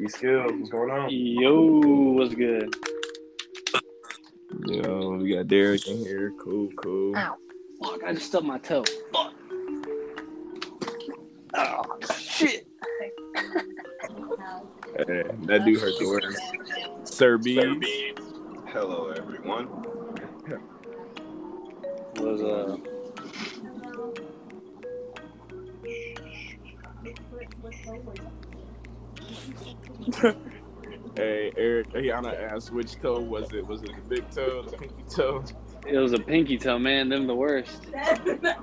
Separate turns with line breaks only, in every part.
E skills, what's going on?
Yo, what's good?
Yo, we got Derek in here. Cool, cool.
Ow. Fuck, I just stubbed my toe. Fuck. Oh, shit.
Hey, that dude hurt the worst. Sir B.
Hello, everyone.
Was, uh,
Hey, Erik, Ayanna asked which toe was it? Was it the big toe, the pinky toe?
it was a pinky toe, man. Them the worst. That's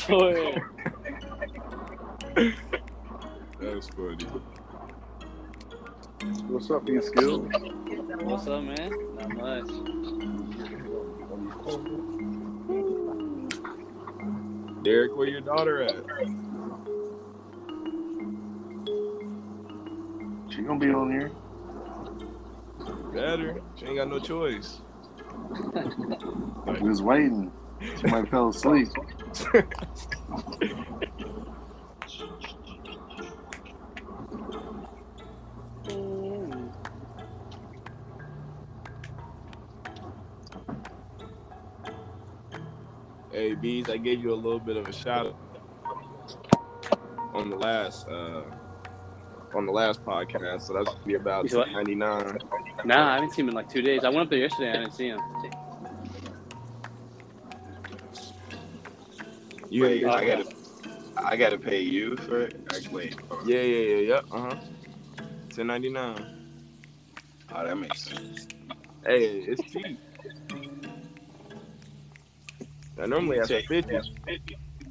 swear.
Funny.
What's up, being skilled?
What's up, man? Not much.
Derek, where your daughter at?
She gonna be on here.
Better. She ain't got no choice.
We was waiting. She might fell asleep.
Hey, Bees, I gave you a little bit of a shout out on the last uh on the last podcast, so that's gonna be about
You what?
99.
Nah, I haven't seen him in like two days. I went up there yesterday. And I didn't see him.
You
Wait, I gotta, I gotta pay you for it. Like, wait,
Yeah, yeah, yeah, yeah. Uh huh. 1099.
oh, that makes sense.
Hey, it's cheap. I normally ask for 50.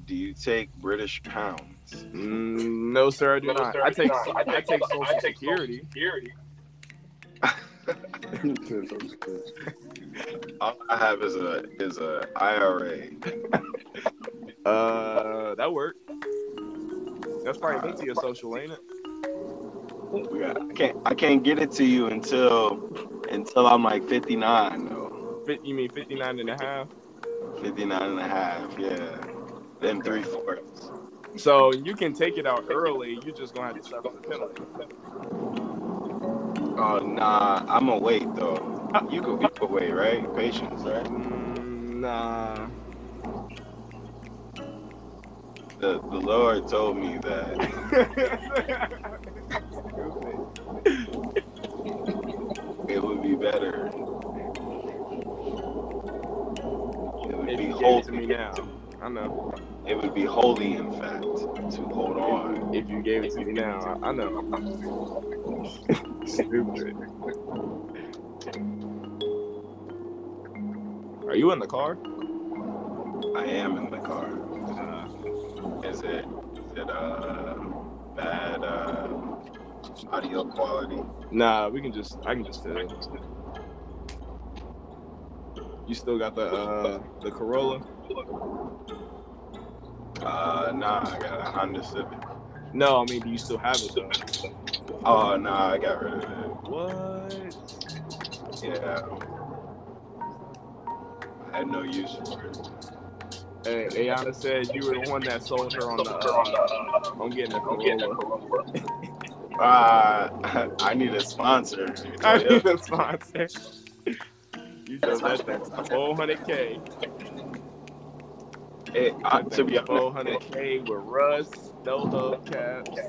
Do you take British pounds?
Mm, no, sir, I do not. I take I take Social Security.
All I have is a is a IRA.
Uh, that worked. That's probably linked to your social, ain't it?
I can't I can't get it to you until until I'm like 59 though.
You mean 59 and a half?
59 and a half, yeah. Then three fourths.
So you can take it out early. You're just gonna have to suffer the penalty.
Oh nah, I'm gonna wait though. You could wait, right? Patience, right?
Mm, nah.
The the Lord told me that it would be better. It would
if
be
you gave it to me now, I know.
It would be holy, in fact, to hold on.
If you gave it to me now, I, I know. Stupid. Are you in the car?
I am in the car.
Uh,
Is it is it uh bad uh audio quality?
nah, we can just. I can just tell. You still got the uh the Corolla?
Uh nah, I got a Honda Civic.
No, I mean, do you still have it though?
Oh nah, I got rid of it.
What?
Yeah. I had no use for it.
Hey, Ayanna said you were the one that sold her on the uh, on getting the Corolla.
Uh, I need a sponsor.
I need a sponsor. You just that thing four hundred k.
It, uh, to be
four
honest,
hundred k with rust, no hubcaps,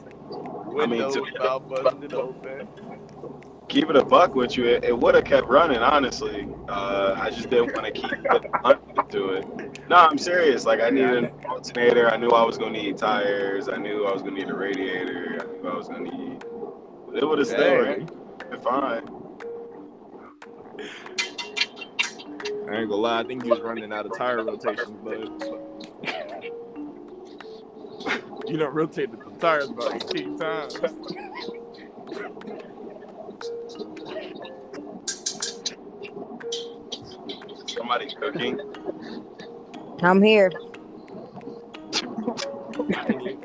I mean,
windows without busting open.
keep it a buck with you, it, it would have kept running, honestly. Uh, I just didn't want to keep it to it. No, I'm serious. Like, I needed an alternator. I knew I was going to need tires. I knew I was going to need a radiator. I knew I was going to need. It would have stayed.
Dang.
Fine.
I ain't gonna lie, I think he was running out of tire rotations, but you don't rotate the tires about 18 times.
Somebody cooking.
I'm here.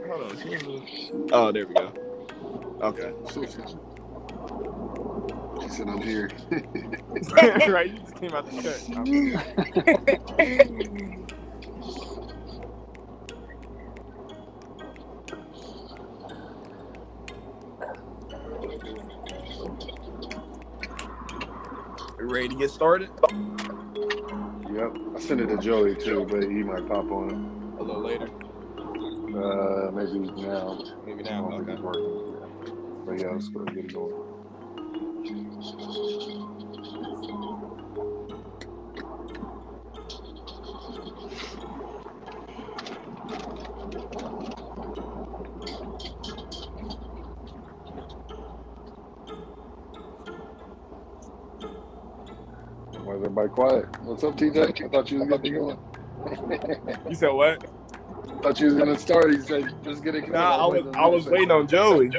Hold on, she ain't- Oh, there we go. Okay.
She said, I'm here.
right, you just came out the cut. ready to get started?
Yep. I sent it to Joey too, but he might pop on.
A little later,
Uh, maybe now.
maybe now. Okay.
working. But yeah, let's go get it going. Is everybody quiet? What's up, TJ? I thought you was getting going.
You said what?
I thought you was gonna start. He said, "Let's get it going."
Nah, I was I was waiting on Joey.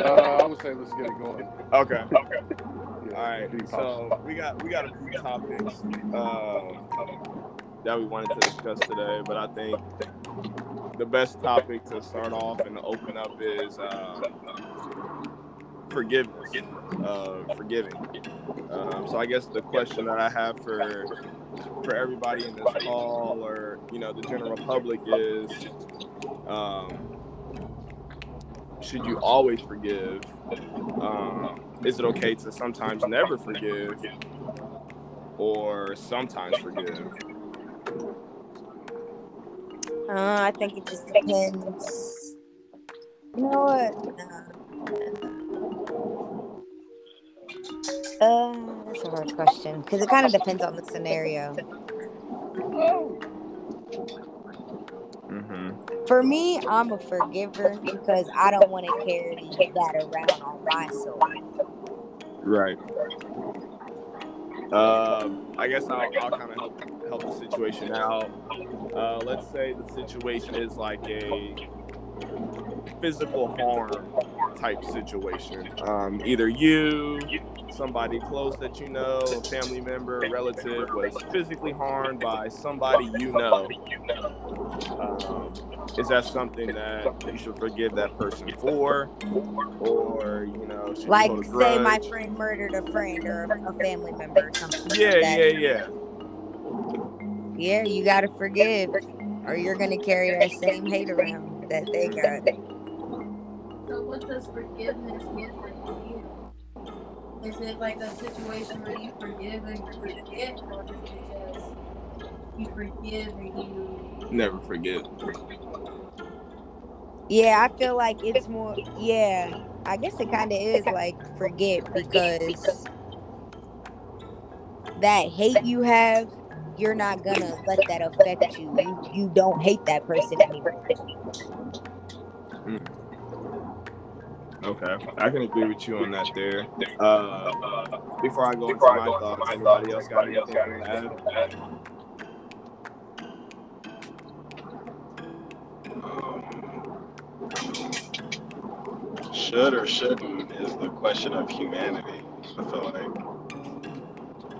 Uh, I would say, let's get it going.
Okay.
Yeah,
All right. So we got we got a few topics um, that we wanted to discuss today, but I think the best topic to start off and open up is uh, forgiveness, uh, forgiving. Um, so I guess the question that I have for for everybody in this call, or you know, the general public, is um, should you always forgive? Um, is it okay to sometimes never forgive, or sometimes forgive?
Uh, I think it just depends. You know what? Uh, uh, that's a hard question because it kind of depends on the scenario.
Mm-hmm.
For me, I'm a forgiver because I don't want to carry that around on my soul.
Right. Um, I guess I'll, I'll kind of help help the situation out. Uh, let's say the situation is like a physical harm type situation. Um, either you, somebody close that you know, a family member, a relative was physically harmed by somebody you know. Um, is that something that you should forgive that person for, or you know,
Like, say my friend murdered a friend or a family member or something. like
Yeah,
that.
yeah, yeah.
Yeah, you gotta forgive, or you're gonna carry that same hate around that they got.
So what does forgiveness mean like to you? Is it like a situation where you forgive and you forget, or is it just you forgive and you
Never forget.
Yeah, I feel like it's more. Yeah, I guess it kind of is like forget because that hate you have, you're not gonna let that affect you. You you don't hate that person anymore. Mm.
Okay, I can agree with you on that there. Uh, before I go into my thoughts, anybody else got anything to add?
Should or shouldn't is the question of humanity. I feel like,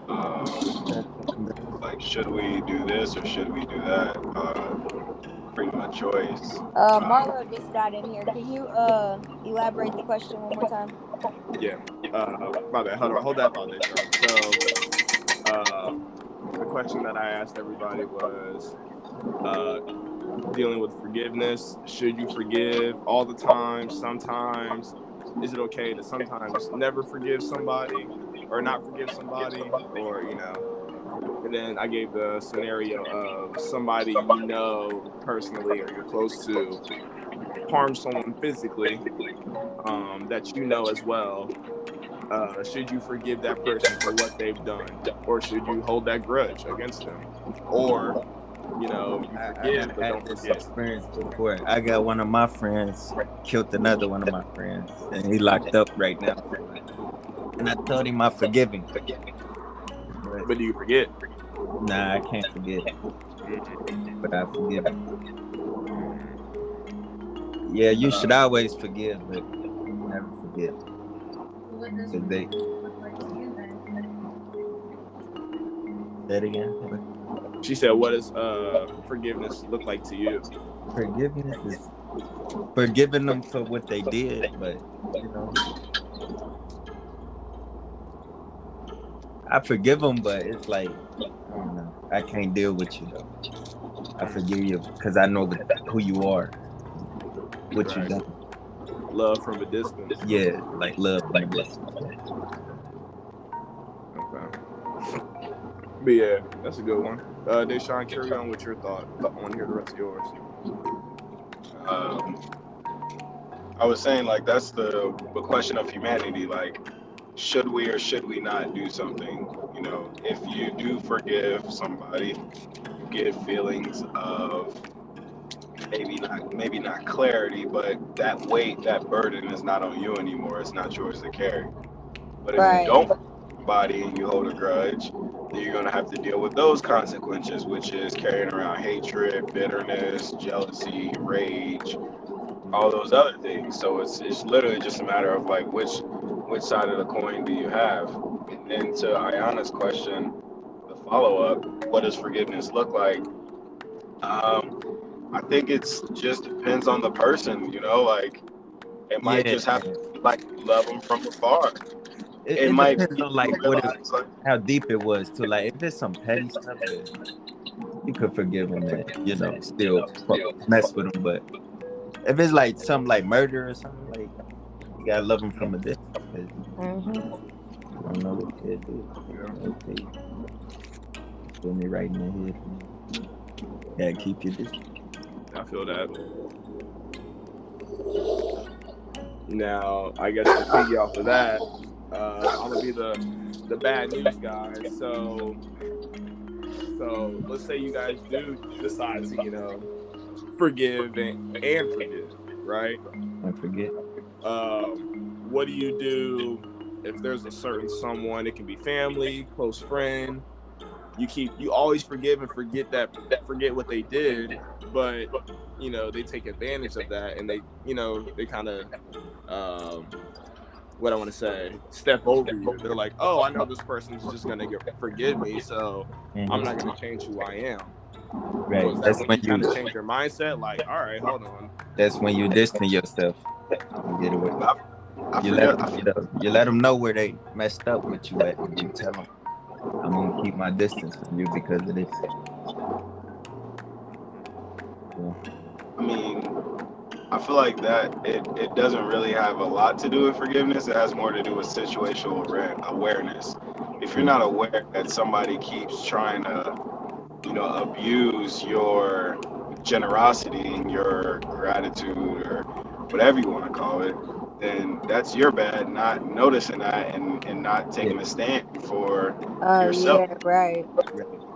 um, like, should we do this or should we do that? Uh, freedom of choice.
Uh, Marlo just got in here. Can you uh elaborate the question one more time?
Yeah. Uh, my bad. Hold on. Hold that thought there, So, uh, the question that I asked everybody was uh, dealing with forgiveness. Should you forgive all the time? Sometimes? Is it okay to sometimes never forgive somebody or not forgive somebody? Or, you know, and then I gave the scenario of somebody you know personally or you're close to harm someone physically um, that you know as well. Uh, should you forgive that person for what they've done, or should you hold that grudge against them, or you know you
I, I
forgive
had
don't
this
forget?
experience before. I got one of my friends killed another one of my friends, and he locked up right now. And I told him I forgive him. But
do you forget?
Nah, I can't forget. But I forgive. Yeah, you should always forgive, but never forget.
what does
Cause they
forgiveness look like to you then?
that again.
She said, "What does uh, forgiveness look like to you?"
Forgiveness is forgiving them for what they did, but you know, I forgive them, but it's like I don't know. I can't deal with you though. I forgive you because I know the, who you are, what you
Right.
done.
Love from a distance.
Yeah, like love, like this.
Okay. But yeah, that's a good one. Uh, DaeShawn, carry on with your thought. I want to hear the rest of yours.
Um, I was saying like that's the the question of humanity. Like, should we or should we not do something? You know, if you do forgive somebody, you get feelings of maybe not maybe not clarity, but that weight, that burden is not on you anymore. It's not yours to carry. But if
Right.
you don't body and you hold a grudge, then you're gonna have to deal with those consequences, which is carrying around hatred, bitterness, jealousy, rage, all those other things. So it's it's literally just a matter of like which which side of the coin do you have? And then to Ayanna's question, the follow up, what does forgiveness look like? Um, I think it's just depends on the person, you know, like it might
Yeah.
just have to like love them from afar.
It,
It,
it
might
depends
be
on like what it,
like,
how deep it was to like if it's some petty stuff you could forgive them and you know still fuck, mess with them but if it's like something like murder or something like you gotta love him from a distance 'cause
hmm
you don't know what they do. Okay feel me right in the head. Gotta keep your distance.
I feel that. Now, I guess to piggy off of that, uh, I'm gonna be the the bad news guy. So, so let's say you guys do decide to, you know, forgive and, and forgive, right?
I forget
Um, what do you do if there's a certain someone? It can be family, close friend. You keep you always forgive and forget that forget what they did, but you know they take advantage of that and they you know they kind of um, what I want to say step over you. They're like, oh, I know this person's just gonna forgive me, so I'm not gonna change who I am.
Right
So is that
that's
when
when
you
you
change your mindset. Like, all right, hold on.
that's when you distance yourself you get away
I
you let them, you, know, you let them know where they messed up with you at, and you tell them, "I'm gonna keep my distance from you because of this."
I mean, I feel like that it, it doesn't really have a lot to do with forgiveness. It has more to do with situational awareness. If you're not aware that somebody keeps trying to, you know, abuse your generosity and your gratitude or whatever you want to call it, then that's your bad not noticing that and, and not taking a stand for
Oh
Yourself.
yeah, right,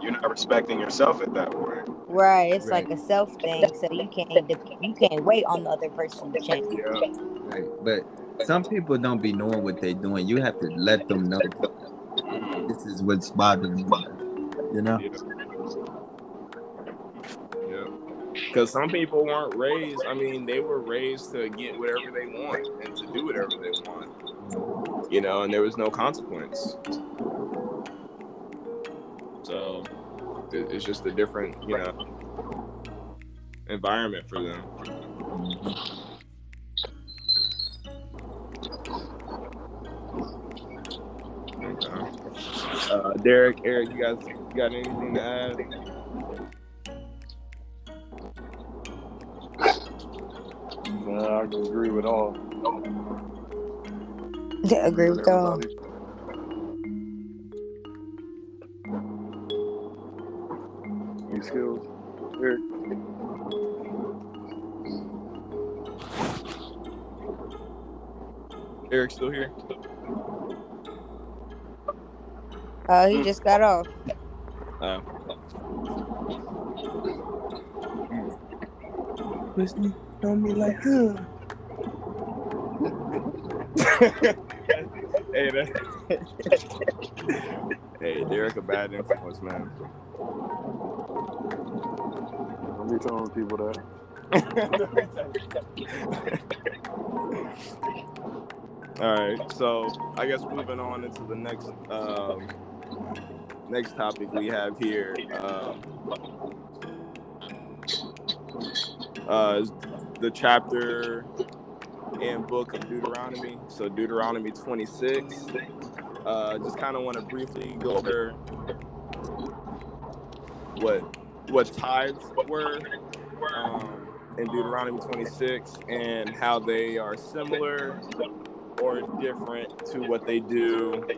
you're not respecting yourself at that point.
right. It's
Right.
like a self thing, so you can't you can't wait on the other person to change.
Yeah.
Right. But some people don't be knowing what they're doing. You have to let them know
Mhm.
this is what's bothering me. You know?
Yeah. Yeah. Because some people weren't raised, I mean, they were raised to get whatever they want and to do whatever they want, you know, and there was no consequence. So it's just a different, you know, environment for them. Uh, Derek, Erik, you guys got anything to add?
Nah, I can agree with all.
Agree with all.
everybody. Any skills? Erik?
Erik still here?
Oh, he hmm. just got off.
Oh. Hmm. Listening on me like, huh? hey, that... hey, Derek, a bad influence, man.
Don't be telling people that.
All right, so I guess moving on into the next um, next topic we have here. Um, uh, the chapter and book of Deuteronomy. So Deuteronomy 26. Uh, just kind of want to briefly go over what what tithes were um, in Deuteronomy 26 and how they are similar or different to what they do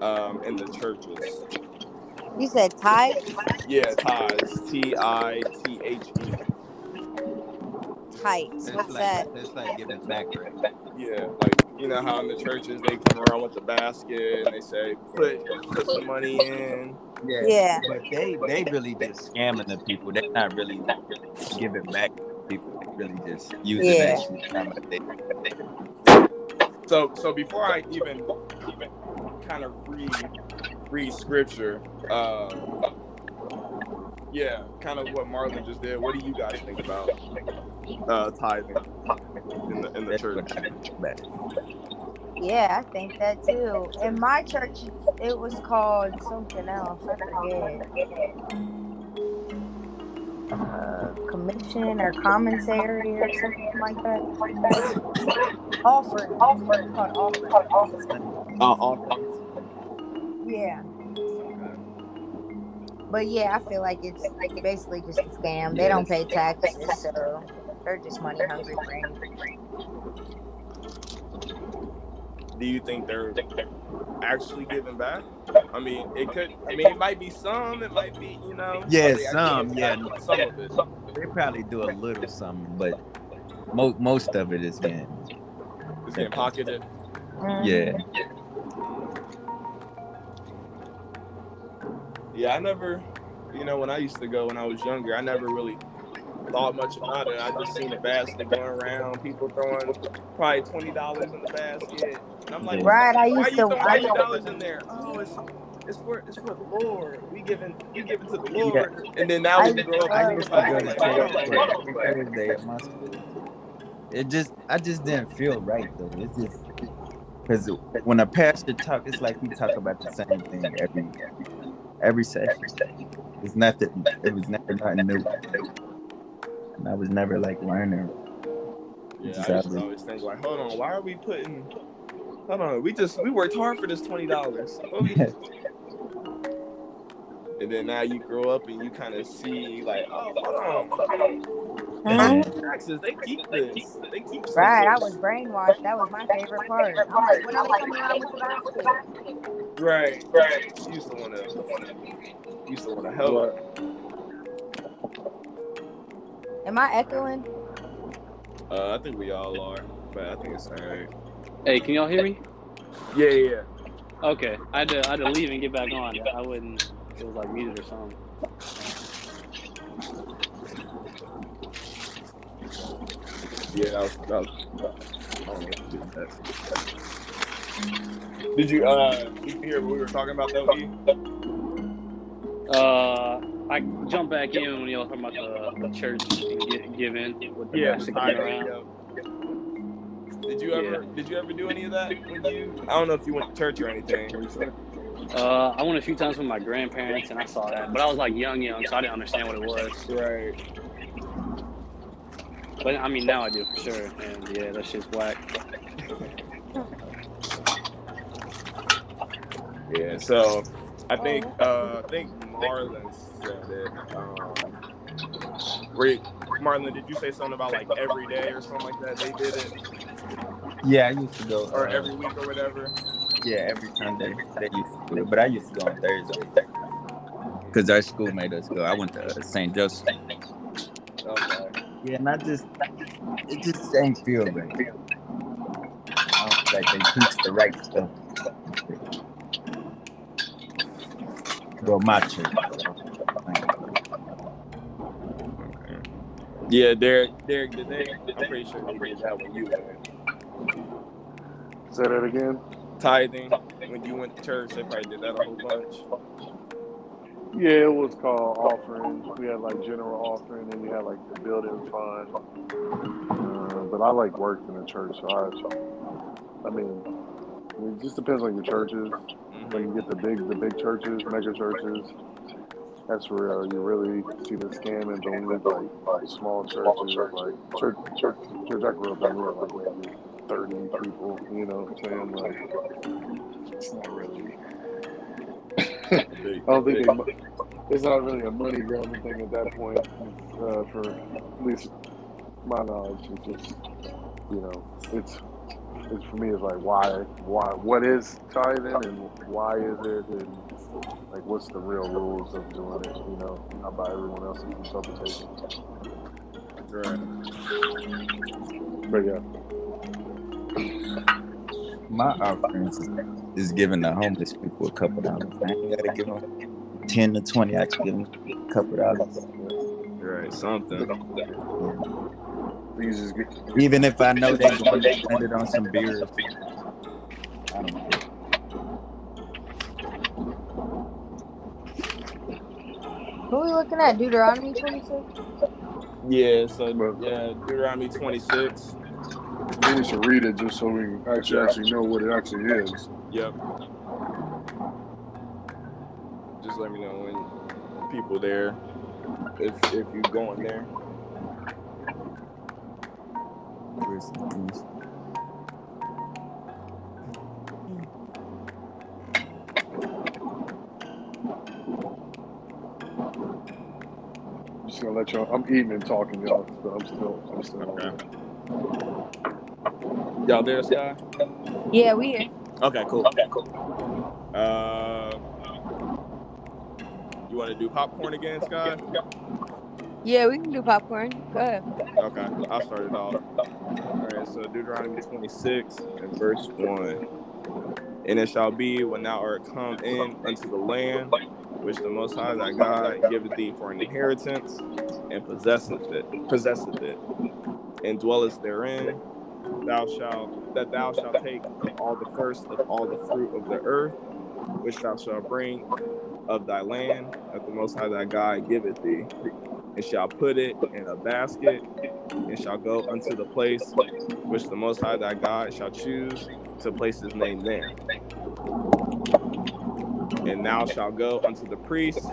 um, in the churches.
You said tithe?
Yeah, tithes. T I T H E.
Tights.
It's
What's
like
that?
it's like giving back, right?
Yeah, like you know how in the churches they come around with the basket and they say put put some money in.
Yeah.
But they they really just scamming the people. They're not really giving back to people. They really just using
Yeah.
that shit. Kind of they,
So so before I even even kind of read read scripture, uh, yeah, kind of what Marlin just did. What do you guys think about uh, tithing in the in the church?
what I think back.
Yeah, I think that too. In my church, it was called something else. I forget. Uh, commission or commissary or something like that. Offering. Offering. It's called offering.
Uh, offerings.
Yeah. But yeah, I feel like it's like basically just a scam. They don't pay taxes, so they're just money hungry.
Do you think they're actually giving back? I mean, it could. I mean, it might be some. It might be, you know.
Yeah,
are they actually
some, yeah.
Some of it.
They probably do a little something, but mo- most of it is getting
It's getting pocketed.
Mhm.
yeah.
Yeah, I never, you know, when I used to go when I was younger, I never really thought much about it. I just seen the basket going around, people throwing probably twenty dollars in the basket, and I'm like,
Right, I used
you
to.
throwing
I,
twenty dollars in there? Oh, it's it's for it's for the Lord. We giving we giving to the Lord, and then now
I
when you grow up,
I
you
used to go
like,
to church.
like,
Yeah, every
like,
Thursday at my school. It just, I just didn't feel right though. It's just because when a pastor talk, it's like we talk about the same thing every every session. It's nothing. It was never nothing new. And I was never like learning.
Yeah,
Just
I used
out
to
of-
always think like, hold on, why are we putting? Hold on, we just we worked hard for this twenty dollars. And then now you grow up and you kind of see like, oh, hold on,
Mhm.
taxes they keep this, they keep. some
Right, I was brainwashed. That was my favorite part. Like, when are they coming around with the basket?
Right, right. You used to want to, used to want to help.
Am I echoing?
Uh, I think we all are, but I think it's alright.
Hey, can y'all hear me?
Yeah, yeah, yeah.
Okay, I had to I had to leave and get back on. I wouldn't. It was like muted or something.
Yeah, that was, that was, I don't know what to do that. Did you uh did you hear what we were talking about though? E?
Uh, I jumped back in when y'all were talking about the, the church and gi- giving with the
Yeah, the tithing,
around.
yeah. Did you ever did you ever do any of that when you I don't know if you went to church or anything.
Uh, I went a few times with my grandparents and I saw that, but I was like young, young, so I didn't understand what it was.
Right.
But I mean, now I do for sure. And yeah, that shit's whack.
Yeah, so I think uh I think Marlin said it. Um Rick, Marlin, did you say something about like every day or something like that? They did it
Yeah, I used to go.
or
uh,
every week or whatever.
Yeah, every Sunday they used to do it, but I used to go on Thursday because our school made us go. I went to uh, St. Joseph.
Okay.
Yeah, and I just, it just ain't feel right. I don't feel like they teach the right stuff. Well, my church.
Yeah, Derek, Derek, did they? I'm pretty sure they did that when you went.
Say that again.
Tithing, when you went to church, they probably did that a whole bunch.
Yeah, it was called offering. We had like general offering, and we had like the building fund. Uh, but I like worked in the church, so I, I mean, it just depends on your churches. Like you get the big, the big churches, mega churches. That's where uh, you really see the scamming. But when you like, like small churches, like church, church, church I grew up in, we had like maybe thirty people. You know what I'm saying? Like, it's not really. I don't think it's not really a money grabbing thing at that point. Uh, for at least my knowledge, it's just you know, it's it's for me. It's like why, why, what is tithing and why is it, and like what's the real rules of doing it? You know, not by everyone else's interpretation.
Right.
But yeah,
My offerings is, is giving the homeless people a couple dollars. I ain't gotta give them ten to twenty. I can give them a couple dollars.
Right. Something.
you just get
Even if I know they're going to spend it on some beers. I don't know.
Who are we looking at? Deuteronomy 26?
Yeah. So yeah, Deuteronomy 26.
We need to read it just so we can actually actually know what it actually is.
Yep. Just let me know when people there. If if you're going there.
Where's
I'm just gonna let y'all. I'm eating and talking, y'all. But I'm still, I'm still. on
Okay.
It.
Y'all there, Sky?
Yeah, we here.
Okay, cool. Okay, cool. Uh, you want to do popcorn again, Sky?
Yeah, we can do popcorn. Go ahead.
Okay, I'll start it off. All right, so Deuteronomy 26 and verse 1. And it shall be when thou art come in unto the land which the Most High thy God giveth thee for an inheritance, and possesseth it, possesseth it, and dwellest therein. Thou shalt that thou shalt take all the first of all the fruit of the earth, which thou shalt bring of thy land, that the Most High thy God giveth thee, and shall put it in a basket, and shall go unto the place which the Most High thy God shall choose to place his name there. And thou shalt go unto the priest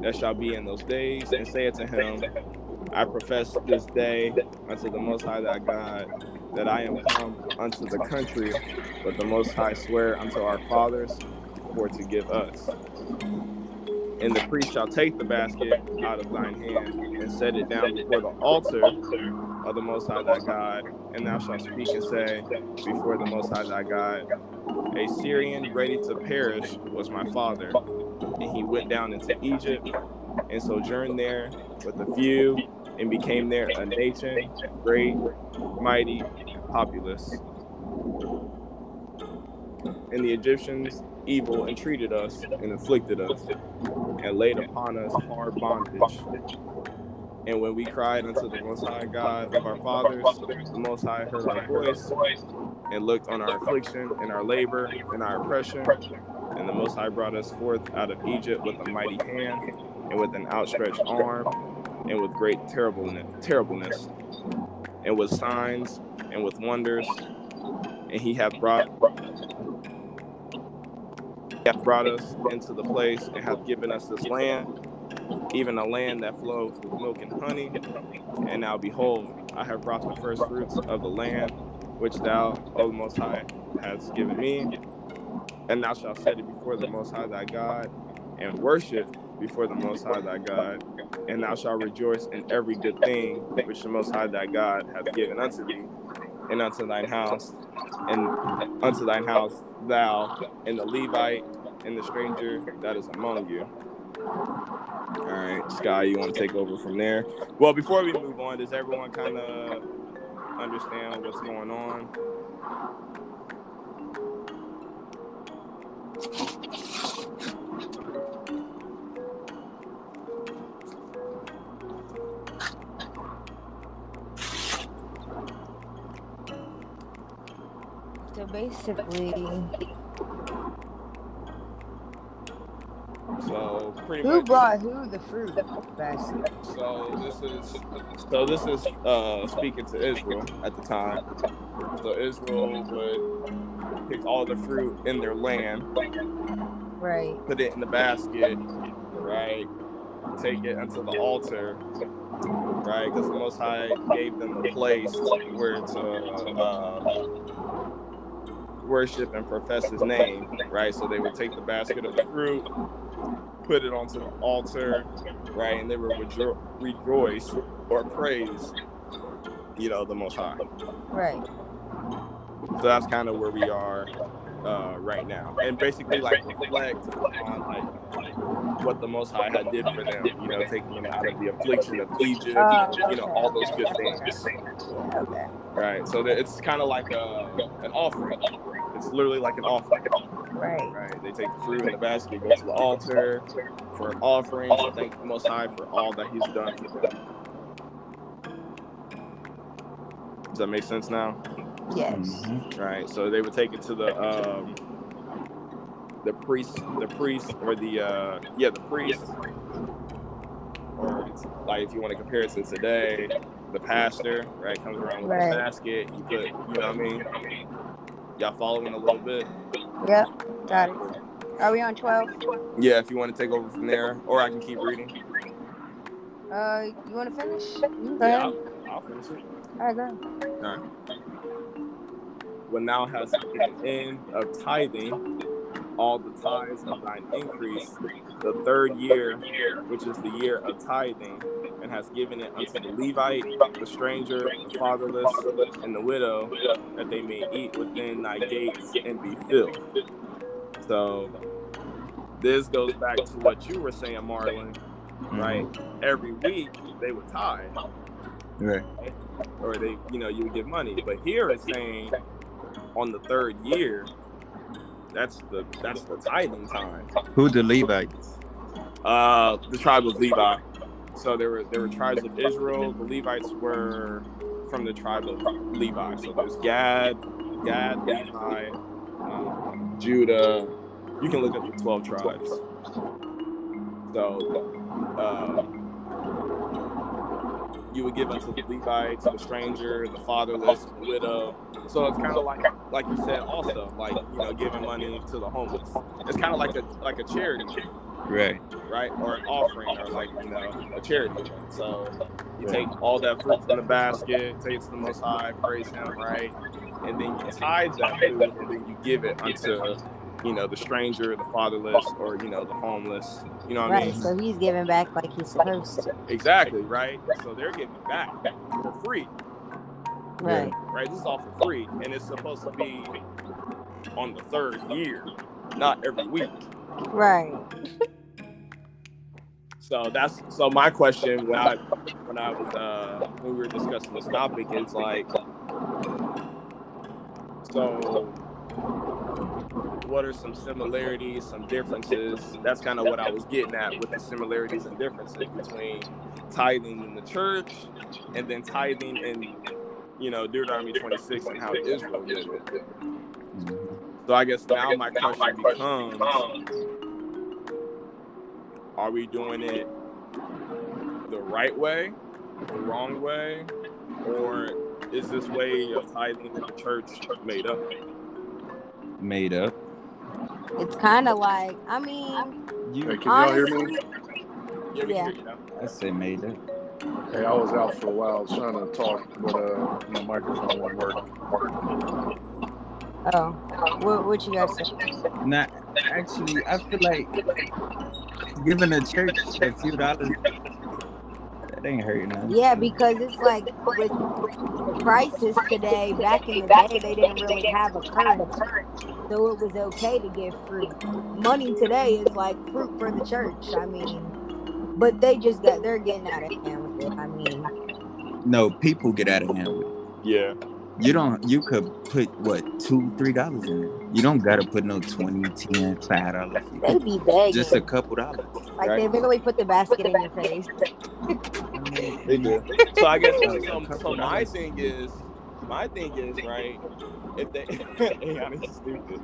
that shall be in those days, and say unto him, I profess this day unto the Most High thy God that I am come unto the country but the Most High swear unto our fathers for to give us. And the priest shall take the basket out of thine hand and set it down before the altar of the Most High thy God, and thou shalt speak and say before the Most High thy God, A Syrian ready to perish was my father, and he went down into Egypt and sojourned there with a few, and became there a nation, great, mighty, and populous. And the Egyptians evil entreated us and afflicted us, and laid upon us hard bondage. And when we cried unto the Most High God of our fathers, the Most High heard our voice and looked on our affliction and our labor and our oppression. And the Most High brought us forth out of Egypt with a mighty hand and with an outstretched arm and with great terribleness, terribleness and with signs and with wonders. And he hath brought hath brought us into the place and hath given us this land, even a land that flows with milk and honey. And now behold, I have brought the first fruits of the land which thou, O Most High, hast given me. And thou shalt set it before the Most High thy God, and worship before the Most High thy God. And thou shalt rejoice in every good thing which the Most High thy God hath given unto thee, and unto thine house, and unto thine house thou, and the Levite, and the stranger that is among you. All right, Sky, you want to take over from there? Well, before we move on, does everyone kind of understand what's going on?
So basically,
So pretty
who
much.
brought who the fruit basket?
So this is so this is uh, speaking to Israel at the time. So Israel would pick all the fruit in their land,
Right.
put it in the basket, right? Take it unto the altar, right? Because the Most High gave them a place where to uh, worship and profess His name, right? So they would take the basket of the fruit, put it onto the altar, right? And they would rejo- rejoice or praise, you know, the Most High.
Right.
So that's kind of where we are uh, right now, and basically like reflect on like what the Most High had did for them. You know, taking them out of the affliction of Egypt.
Oh,
You know, all those good things.
Okay.
Right. So that it's kind of like a, an offering. It's literally like an offering.
Right.
Right. They take the fruit in the basket, go to the altar for an offering to thank the Most High for all that He's done for them. Does that make sense now?
Yes.
Mhm.
Right. So they would take it to the um, the priest, the priest, or the uh, yeah, the priest, or it's like if you want to compare it to today, the pastor, right, comes around with
Right.
a basket. You put, you know what I mean? Y'all following a little bit?
Yep. Got it. Are we on twelve?
Yeah. If you want to take over from there, or I can keep reading.
Uh, you want to finish? You Go
Yeah,
ahead.
I'll, I'll finish it.
All right, go.
when thou hast taken an end of tithing all the tithes of thine increase, the third year, which is the year of tithing, and has given it unto the Levite, the stranger, the fatherless, and the widow, that they may eat within thy gates and be filled. So this goes back to what you were saying, Marlin, right? Every week they would tie.
Right.
or they, you know, you would give money. But here it's saying on the third year, that's the that's the tithing time.
Who the Levites?
Uh, the tribe of Levi. So there were there were tribes of Israel. The Levites were from the tribe of Levi. So there's Gad, Gad, Levi, um, Judah. You can look at the twelve tribes. So. Uh, you would give unto the Levite, to the stranger, the fatherless, the widow. So it's kind of like, like you said, also like you know, giving money to the homeless. It's kind of like a like a charity,
Right.
right, or an offering, or like you know, a charity event. So you take all that fruit from the basket, take it to the Most High, praise Him, right, and then you tithe that food, and then you give it unto you know the stranger, the fatherless, or you know the homeless. You know what I mean?
So he's giving back like he's supposed to.
Exactly, right? So they're giving back for free,
Right.
right? This is all for free, and it's supposed to be on the third year, not every week.
Right.
So that's so my question when I when I was uh when we were discussing this topic is like so what are some similarities, some differences? That's kind of what I was getting at with the similarities and differences between tithing in the church and then tithing in you know Deuteronomy 26 and how Israel did it.
Mhm.
So I guess now my question becomes are we doing it the right way, the wrong way, or is this way of tithing in the church made up?
Made up.
It's kind of like I mean,
Hey,
You,
can y'all hear me?
Yeah,
Yeah.
hear.
I say made up.
Hey, I was out for a while I was trying to talk, but uh, my microphone wasn't working.
oh, what what you guys say?
Not actually. I feel like giving a church a few dollars that ain't hurting nothing.
Yeah, because it's like with prices today. Back in the day, they didn't really have a currency, so it was okay to give fruit. Money today is like fruit for the church. I mean, but they just got they're getting out of hand with it. I mean,
No, people get out of hand with it.
Yeah.
You don't. You could put what two, three dollars in it. You don't gotta put no 20, 10, five dollars.
they be begging.
Just a couple dollars.
like
right.
they literally put the basket in your face.
They do. So I guess so, um, so my thing is my thing is right if they yeah, this is stupid.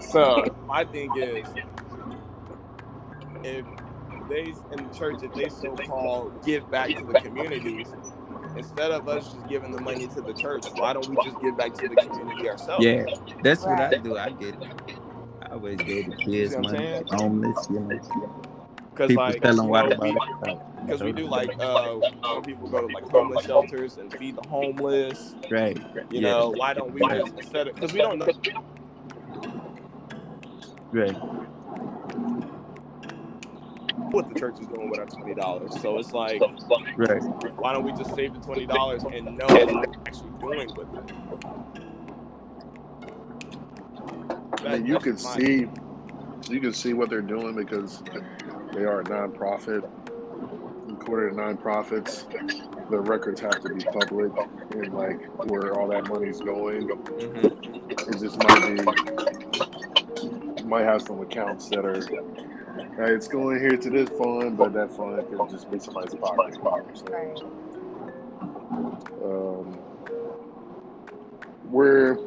So my thing is if they in the church if they so called give back to the communities instead of us just giving the money to the church, why don't we just give back to the community ourselves?
Yeah, that's what I do. I get it. I always gave the
See
kids
what I'm
money,
saying?
homeless, you know.
Because like
selling water
we- because we do like uh when people go to like homeless shelters and feed the homeless
Right.
you
yeah.
know why don't we just instead of because we don't know
Right.
What the church is doing with our twenty dollars so it's like
Right.
why don't we just save the twenty dollars and know what we're actually doing with it
I mean, you can see, you can see what they're doing because they are a nonprofit. According to nonprofits, the records have to be public and like where all that money's going.
Mhm.
It just might be might have some accounts that are hey, it's going here to this fund, but that fund could just be somebody's pocket. You know what I'm saying?
Right.
Um, where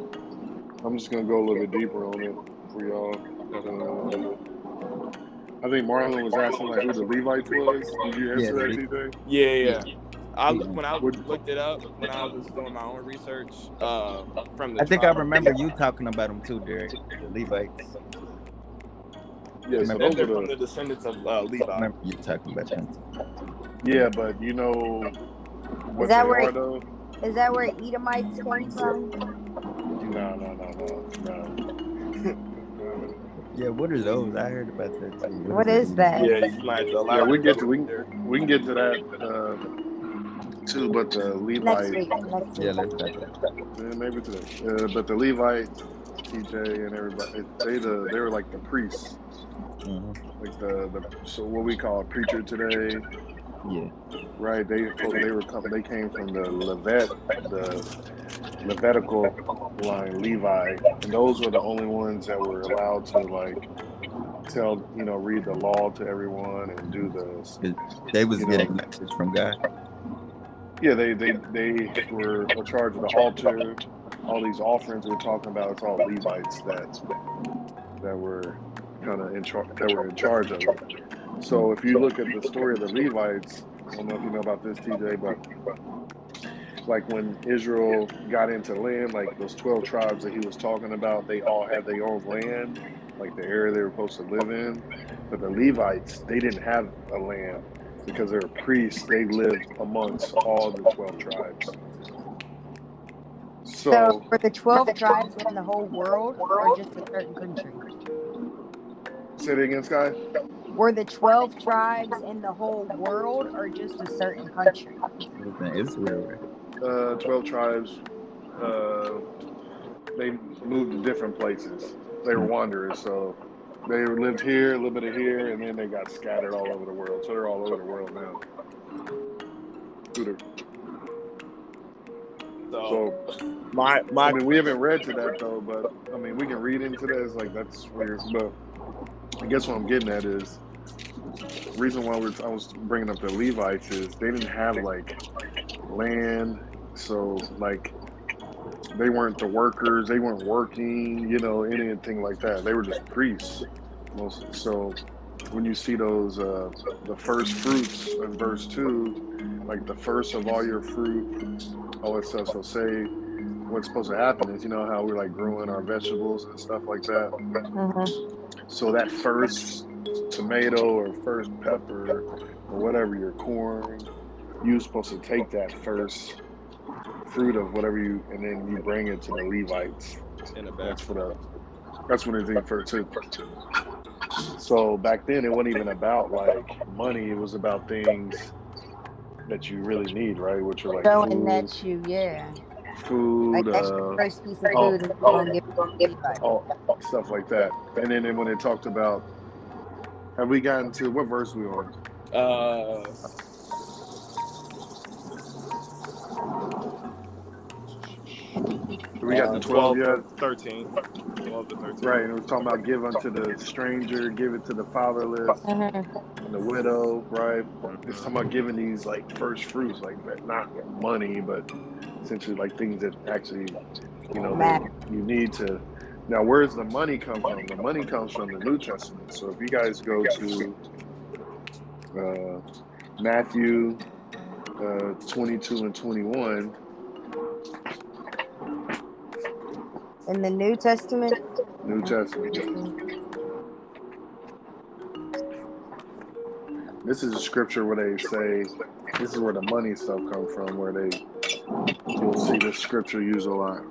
I'm just gonna go a little bit deeper on it for y'all. Um, I think Marlin was asking like who the Levites was. Did you answer
Yeah,
that,
the-
TJ?
Yeah, yeah. I when I looked it up when I was doing my own research uh, from the
I think I remember you talking about them too, Derek. The Levites.
Yeah, so those
they're
are
from
the
the descendants of uh, Levi.
remember you talking about them.
yeah, but you know what
that
they
where-
are though?
Is that where Edomites came from?
No, no, no, no, no.
Yeah, what are those? I heard about that too.
What is that?
Yeah, you might have
Yeah, we can get to we can, we can get to that uh, too, but the
Next
Levite,
week. Next week.
Yeah, let's talk about
yeah, maybe today. Uh, but the Levite, TJ, and everybody, they the they were like the priests,
Mhm.
like the the so what we call a preacher today,
Yeah.
right? They they were coming, they came from the Levet, the Levitical line, Levi, and those were the only ones that were allowed to like tell you know read the law to everyone and do the
They was
You know.
getting message from God.
Yeah, they they they were in charge of the altar. All these offerings we're talking about, it's all Levites that that were kind of in charge that were in charge of it. So if you look at the story of the Levites, I don't know if you know about this, TJ, but like when Israel got into land, like those twelve tribes that he was talking about, they all had their own land, like the area they were supposed to live in. But the Levites, they didn't have a land because they were priests. They lived amongst all the twelve tribes.
So,
So,
were the 12 tribes in the whole world or just a certain country?
Say it again, Sky.
Were the 12 tribes in the whole world or just a certain country?
It was in Israel. right?
Uh, twelve tribes. Uh, they moved to different places. They were wanderers, so they lived here, a little bit of here, and then they got scattered all over the world. So they're all over the world now.
So
So
my my
I mean, we haven't read to that though, but I mean, we can read into that. It's like that's weird, but I guess what I'm getting at is the reason why we're I was bringing up the Levites is they didn't have like land, so like they weren't the workers, they weren't working, you know, anything like that. They were just priests mostly. So when you see those uh, the first fruits in verse two, like the first of all your fruit, all that stuff. So say what's supposed to happen is you know how we're like growing our vegetables and stuff like that.
Mm-hmm.
So that first tomato or first pepper or whatever your corn, you're supposed to take that first fruit of whatever you and then you bring it to the Levites.
in the back.
That's what uh, that's when it's referred to. So back then it wasn't even about like money, it was about things that you really need, right? Which are like
Showing
food,
that you, yeah.
Food,
Like that's your
uh,
first piece of food and you're going to give it to everybody.
all stuff like that. And then, then when it talked about, have we gotten to what verse we on?
Uh,
We got
uh,
the twelve
12
yet,
13. 12 to 13.
right? And we're talking about give unto the stranger, give it to the fatherless
Mhm.
and the widow, right? It's talking about giving these like first fruits, like not money, but essentially like things that actually, you know,
Matter.
you need to. Now, where's the money come from? The money comes from the New Testament. So if you guys go to uh, Matthew uh, 22 and 21,
In the New Testament,
New Testament. This is a scripture where they say this is where the money stuff comes from, where they you'll see this scripture used a lot.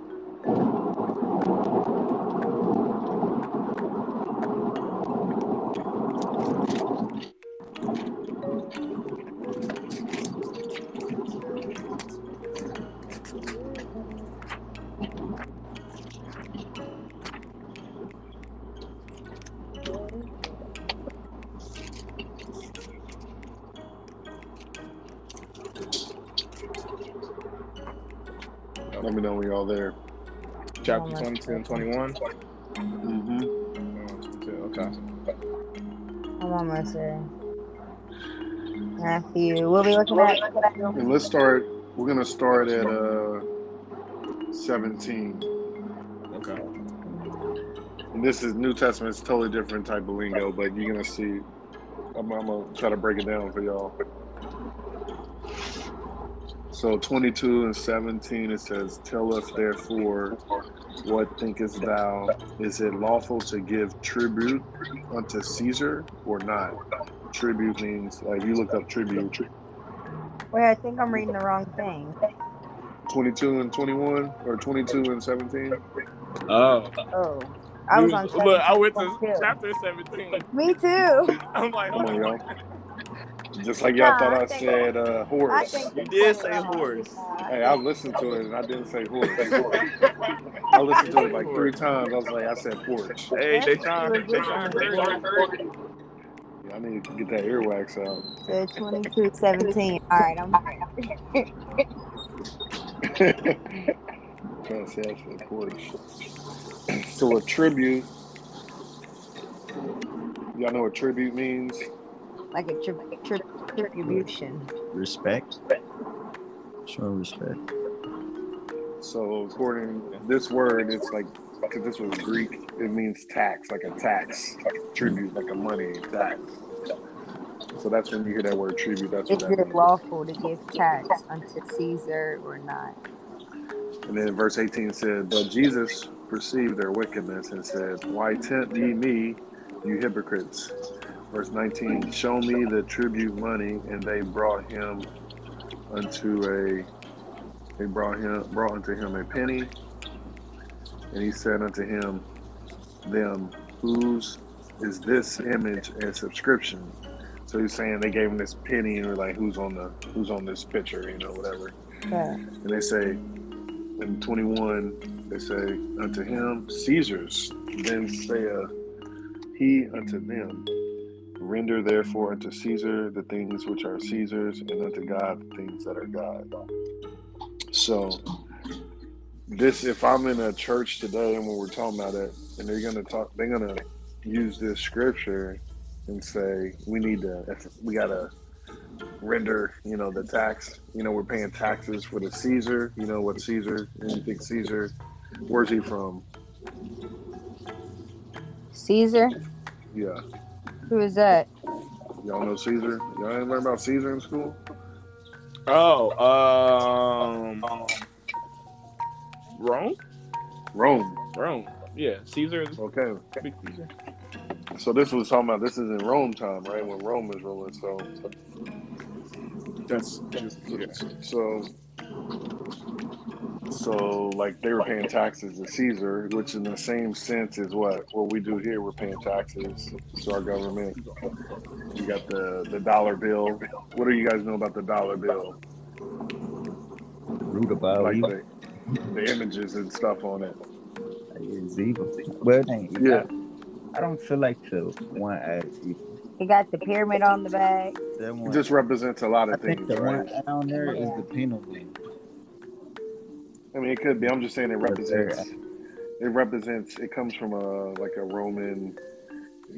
Let me know when y'all there.
Chapter
Almost
22 and 21.
Mm-hmm.
Okay.
I'm almost there. Matthew, we'll be looking at.
And let's start. We're gonna start at uh 17.
Okay.
And this is New Testament. It's totally different type of lingo, but you're gonna see. I'm, I'm gonna try to break it down for y'all. So 22 and 17 it says, "Tell us therefore, what thinkest thou? Is it lawful to give tribute unto Caesar or not?" Tribute means like you look up tribute.
Wait, I think I'm reading the wrong thing.
22 and 21 or 22 and 17.
Oh.
Oh, I was on.
Look, I went to chapter 17.
Me too.
I'm like,
Come
hold
on,
on.
y'all. Just like y'all
Nah,
thought
I
I said uh, horse.
think
You did say
how-
horse.
Hey, I listened to it and I didn't say horse. I listened to it like three times. I was like, I said porch.
Hey, they trying, they trying to hurt.
Yeah, I need to get that earwax out.
So 22, 17. All right, I'm.
trying to say I said porch. So a tribute. Y'all know what tribute means?
Like a tri- tri- tribution.
Respect. Show respect.
So according this word, it's like because this was Greek, it means tax, like a tax, like a tribute, like a money tax. So that's when you hear that word tribute. That's what
Is
that
it
means.
lawful to give tax unto Caesar or not?
And then verse 18 said, But Jesus perceived their wickedness and said, Why tempt ye me, you hypocrites? Verse 19, Show me the tribute money, and they brought him unto a they brought him brought unto him a penny, and he said unto him, Them, whose is this image and subscription? So he's saying they gave him this penny and we're like, Who's on the who's on this picture, you know, whatever.
Yeah.
And they say in 21, they say, Unto him, Caesar's. Then saith he unto them, Render therefore unto Caesar the things which are Caesar's, and unto God the things that are God. So, this, if I'm in a church today and when we're talking about it, and they're going to talk, they're going to use this scripture and say, we need to, we got to render, you know, the tax. You know, we're paying taxes for the Caesar. You know what Caesar? Anything Caesar? Where's he from?
Caesar?
Yeah,
Who is that?
y'all know Caesar. Y'all ain't learn about Caesar in school.
Oh, um, Rome?
Rome.
Rome. Yeah, Caesar is
Okay,
big Caesar.
so this was talking about. This is in Rome time, right? When Rome is ruling. So,
That's just, yeah.
so, so like they were paying taxes to Caesar, which in the same sense is what what we do here. We're paying taxes to our government. You got the the dollar bill. What do you guys know about the dollar bill?
Root about
like the, the images and stuff on it.
It's evil. Well, it ain't evil.
Yeah.
I don't feel like the one as evil.
He got the pyramid on the back.
That
It
one.
just represents a lot
I
of
think
things,
the
right?
one down there is the penal one.
I mean, it could be. I'm just saying it represents. Uh, it represents. It comes from a like a Roman,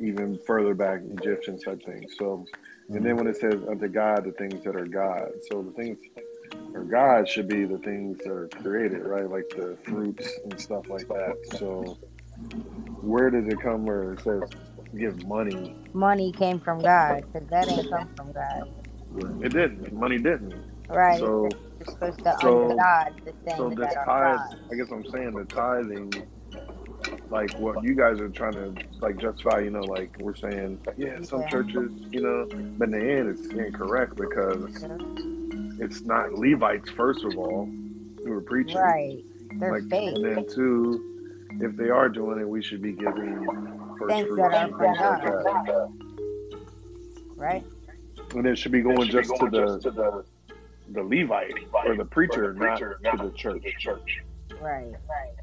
even further back Egyptian type thing. So, and then mm-hmm. when it says unto God the things that are God, so the things or God should be the things that are created, right? Like the fruits and stuff like that. So, where does it come where it says give money?
Money came from God because that ain't come from God.
It didn't. Money didn't.
Right.
So.
It you're supposed to
so-
unto God the things
So this
that are
tithe,
God.
I guess I'm saying the tithing, like what you guys are trying to like justify, you know, like we're saying, yeah, some
Yeah.
churches, you know, but in the end, it's incorrect because it's not Levites first of all who are preaching,
Right. They're
Like,
fake.
and then two, if they are doing it, we should be giving first
Things
fruits
that are
and things like that,
Right.
and it should be going just to the the Levite or the preacher, not to the church.
Right. Right.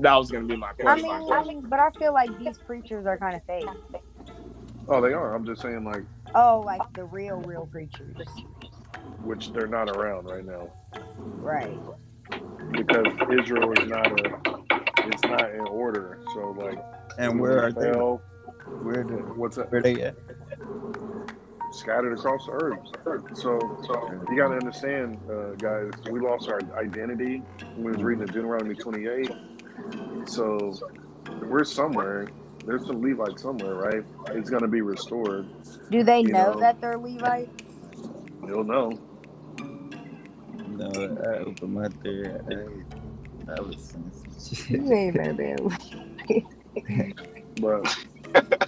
That was gonna be my
I
question.
mean, I mean, but I feel like these preachers are kind of fake.
Oh, they are. I'm just saying, like,
Oh, like the real, real preachers.
which they're not around right now.
Right.
because Israel is not a it's not in order. So like
And where are they?
fell,
Where the
what's that?
where they at?
Scattered across the earth. So so you gotta understand, uh, guys, we lost our identity when we was reading the Deuteronomy twenty eight. So we're somewhere. There's some Levites somewhere, right? It's gonna be restored.
Do they
You
know
know.
that they're Levites?
You'll know.
No, I opened my there. I, I was saying some
You ain't know them.
But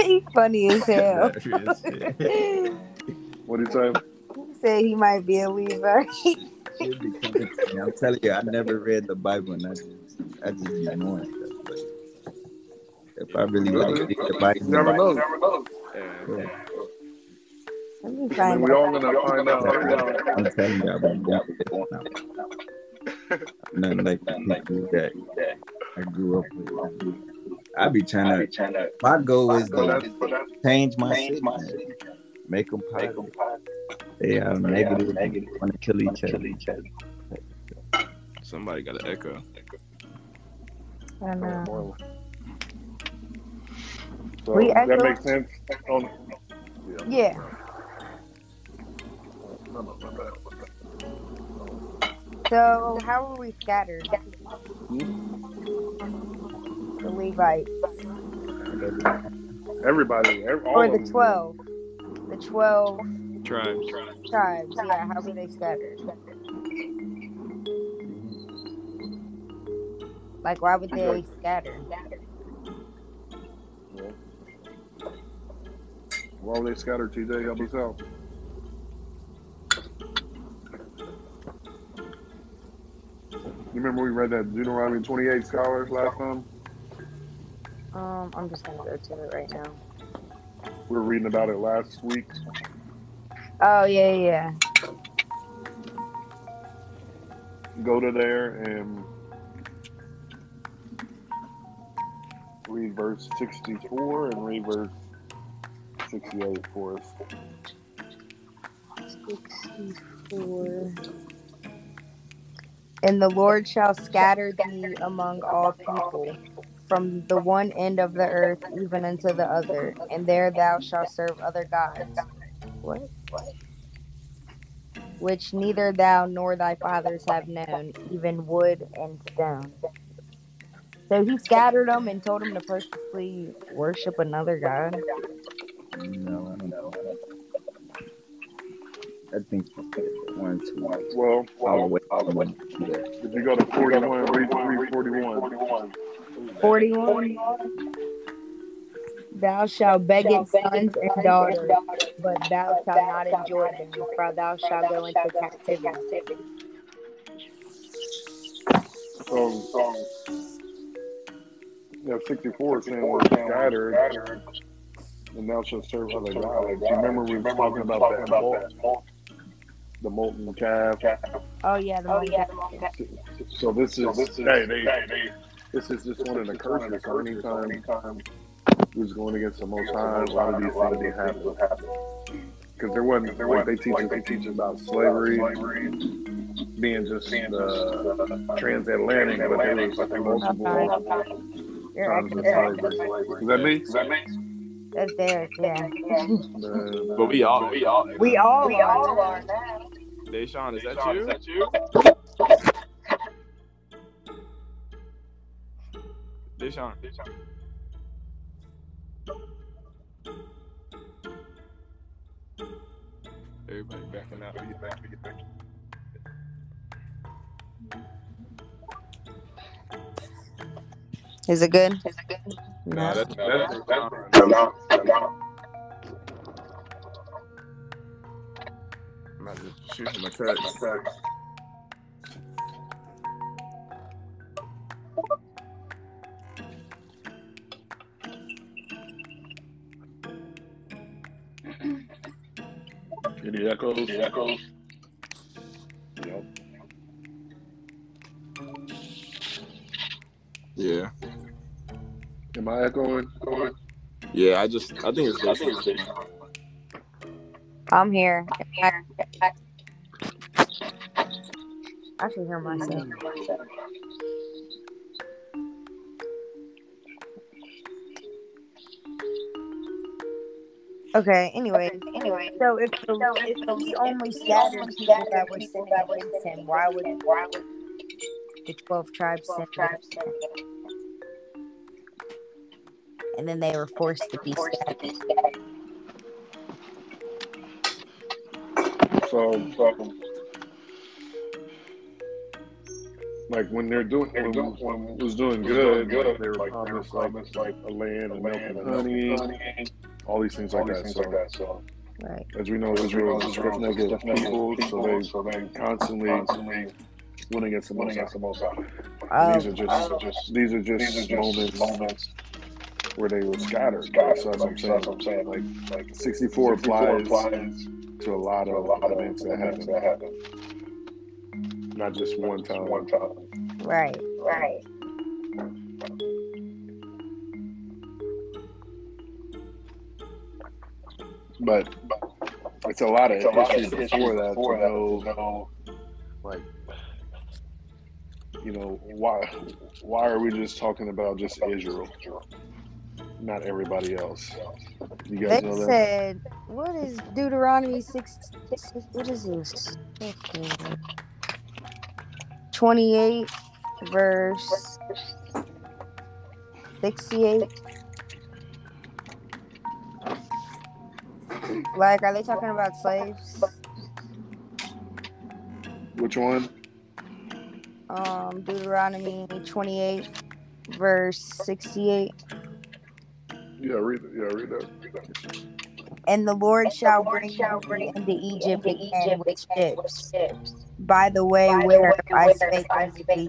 He's funny as hell.
Not real
he
what do you say?
said he might be a Levite.
Shit be coming to me. I'm telling you, I never read the Bible, and I just, I just be knowing. But if I really like read the Bible,
You never know.
And
Yeah.
Let me
I
find
mean, we all gonna find out.
I'm telling you, I've been down with it now. Nothing like that I grew up with. I be trying to. My goal is
But
to
that's,
change my city, man. make them positive. They are negative. Negative. Want to kill each other.
somebody got an echo.
I oh, know.
So
We
that makes sense. On,
Yeah.
no.
So how are we scattered? Hmm? The Levites.
Everybody, every, all
Or
of
the
them.
twelve. The twelve
Tribes.
tribes. Yeah, how were they scattered? Like why would they scatter?
Why were they scattered, TJ? Help us out. You remember we read that Deuteronomy 28 scholars last time?
Um, I'm just gonna go to it right now.
We were reading about it last week.
Oh yeah, yeah.
Go to there and read verse 64 and read verse 68 for us.
Sixty-four. And the Lord shall scatter thee among all people, from the one end of the earth even unto the other, and there thou shalt serve other gods. What? Which neither thou nor thy fathers have known, even wood and stone. So he scattered them and told them to purposely worship another god.
No, I don't know. I think you said one, two,
Well,
all the way from one. Yeah.
if you go to 41, read, read 41.
41 Thou shalt beget sons and daughters, but thou shalt not enjoy them, for thou shalt go into captivity.
So, yeah, 64 is saying we're scattered, and thou shalt serve other gods. You remember we were talking about that mol- the molten calf.
Oh yeah, the one
So this is hey, they, this is just one of the curses. So anytime who's going against the Most High, a lot of these things will happen. Because there wasn't like they teach us, they teach about slavery being just uh, transatlantic, but there was multiple
You're
times of slavery. Is that me? Is that me?
That's Derek, yeah.
Uh,
But we all, we all.
We all are.
DaeShawn, is that you? DaeShawn. Everybody backing out. Get back, get back.
Is it good?
Nah,
No.
that's, that's DaeShawn. I'm about to shoot him a text.
Any echoes? Any echoes? Yep.
Yeah.
Am I echoing?
Yeah, I just, I think it's DaeShawn.
I'm here. I can hear myself. Okay. Anyway, anyway. So if the, if he only scattered people that were sinning against him, why would why would the twelve tribes sin against him? And then they were forced to be scattered.
So, so like when they're doing when, when it was doing good, like, they were promised like, like a land and milk and honey, all these things like that. So,
so right.
as we know, Israel is definitely good people, so they constantly went against the most high.
Oh,
These are just, just these are just moments, moments where they were scattered. So that's what I'm saying. Like, like 64 applies to a lot of, a lot of events that happen. Not just one time. One time.
right, right.
But, but it's a lot of
It's a lot of
history
history
before that
before
to
that
know,
to know,
like, you know, why why are we just talking about just Israel, not everybody else? You guys
They
know that?
said, what is Deuteronomy 6? What is this? Okay. 28, verse 68. Like, are they talking about slaves?
Which one?
Um, Deuteronomy 28, verse 68.
Yeah, read it. Yeah, read that. Read that.
And the Lord shall bring you into Egypt again with ships. By the way where I spake unto thee,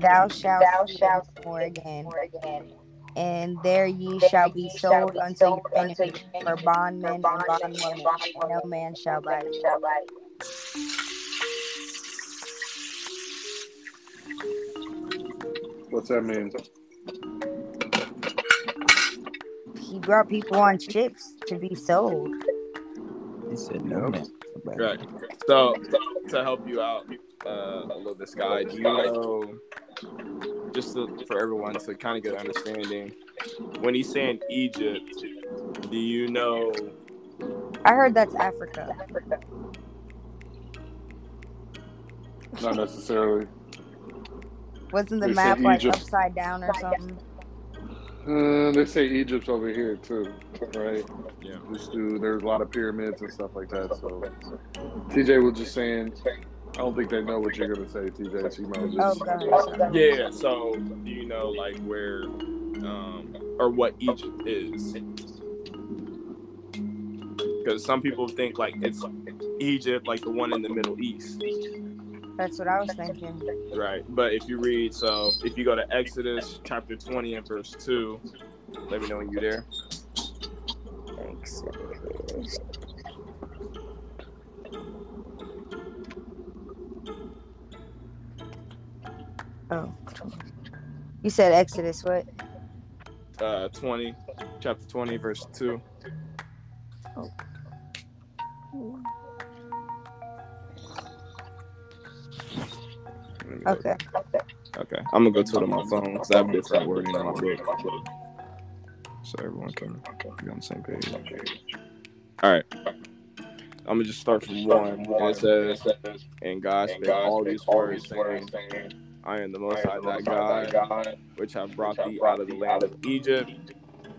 thou shalt see more again. And there ye shall be sold unto your enemies for bondmen and bondwomen. No man shall buy you.
What's that mean?
He brought people on ships to be sold.
He said no man.
Right. So to help you out uh, a little bit, Sky, do you know just to, for everyone to kind of get an understanding when he's saying Egypt? Do you know?
I heard that's Africa.
Not necessarily.
Wasn't the
They
map like
Egypt.
upside down or something?
Uh, they say Egypt's over here too, right?
Yeah.
Just do. There's a lot of pyramids and stuff like that. So TJ was just saying. I don't think they know what you're gonna say, TJ. So you might
Oh,
just.
God.
Yeah. So do you know like where um, or what Egypt is? Because some people think like it's Egypt, like the one in the Middle East.
That's what I was thinking.
Right. But if you read, so if you go to Exodus chapter 20 and verse 2, let me know when you're there.
Exodus. Oh, you said Exodus. What?
Uh, 20, chapter 20, verse 2. Let me go-
Okay.
Okay. I'm to go to it on my phone because I have different wording in my book. So everyone can be on the same page. All right. I'm to just start from one. And it says, And God spake all these words, saying, I am the Most High thy God, which have brought thee out of the land of Egypt,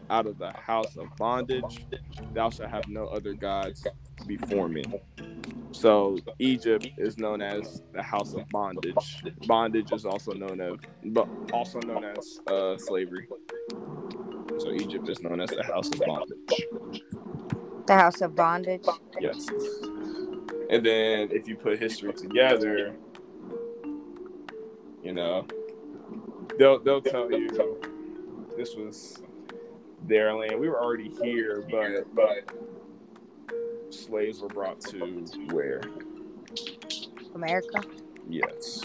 out of the house of bondage. Thou shalt have no other gods before me. So Egypt is known as the house of bondage. Bondage is also known as, but also known as uh, slavery. So Egypt is known as the house of bondage.
The house of bondage.
Yes. And then if you put history together, you know, they'll they'll tell you this was their land. We were already here, but but slaves were brought to where?
America.
Yes.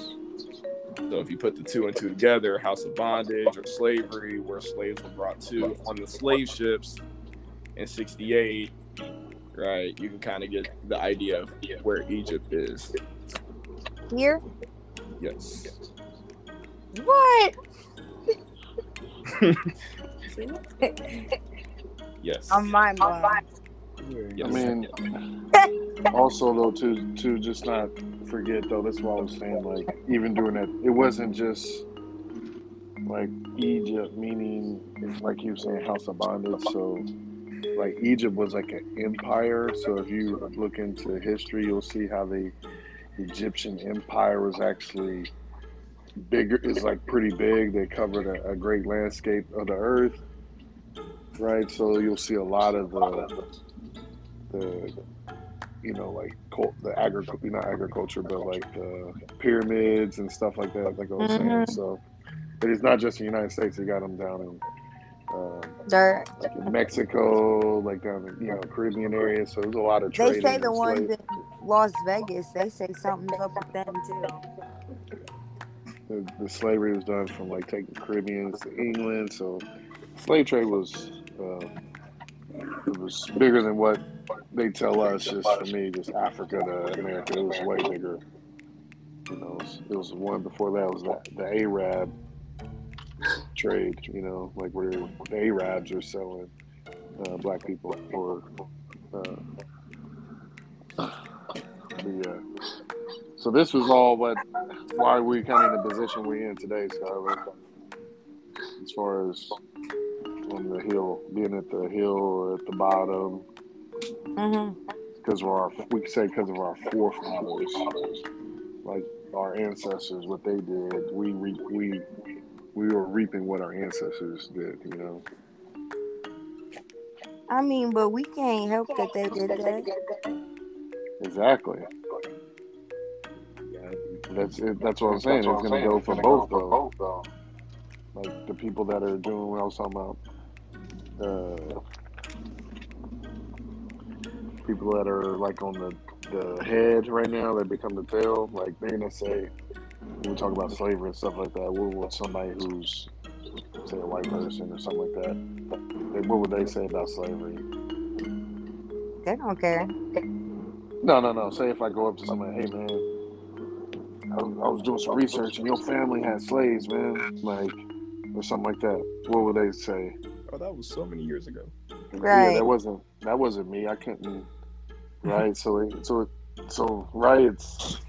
So if you put the two and two together, house of bondage or slavery, where slaves were brought to on the slave ships in '68, right? You can kind of get the idea of where Egypt is.
Here.
Yes.
What?
Yes.
On my mind.
yes.
I mean, also though, to to just not forget though, that's what I was saying. Like even doing that, it wasn't just like Egypt, meaning like you were saying, House of Bondage. So like Egypt was like an empire. So if you look into history, you'll see how the Egyptian empire was actually bigger. Is like pretty big. They covered a, a great landscape of the earth. Right, so you'll see a lot of the, the you know, like cult, the agriculture, not agriculture, but like the pyramids and stuff like that. Like I was saying,
Mhm.
so but it's not just the United States. You got them down in, uh,
They're,
like in Mexico, like down in you know Caribbean area. So there's a lot of
they say the ones
slave-
in Las Vegas, they say something's up with them too.
The, the slavery was done from like taking Caribbeans to England. So slave trade was uh, it was bigger than what they tell us. Just for me, just Africa to America, it was way bigger. You know, it was, it was one before that was the, the Arab trade. You know, like where the Arabs are selling uh, black people for. Uh, the, uh, so this was all what why we kind of in the position we're in today, Skylar. As far as on the hill, being at the hill or at the bottom,
mm-hmm.
because of our we say because of our forefathers, like our ancestors, what they did, we re, we we were reaping what our ancestors did. You know,
I mean, but we can't help that they did that.
exactly. That's it, that's what I'm saying. It's gonna go for both though. Like the people that are doing what I was talking about. Uh, people that are like on the, the head right now that become the tail, like they're gonna say when we talk about slavery and stuff like that, what would somebody who's say a white person or something like that, what would they say about slavery?
They don't care.
No, no, no. Say if I go up to somebody, hey man, I was, I was doing some research and your family had slaves, man, like or something like that. What would they say?
Oh, that was so many years ago.
Right.
Yeah, that wasn't that wasn't me. I couldn't. Hmm. Right. So it, so it, so right. It's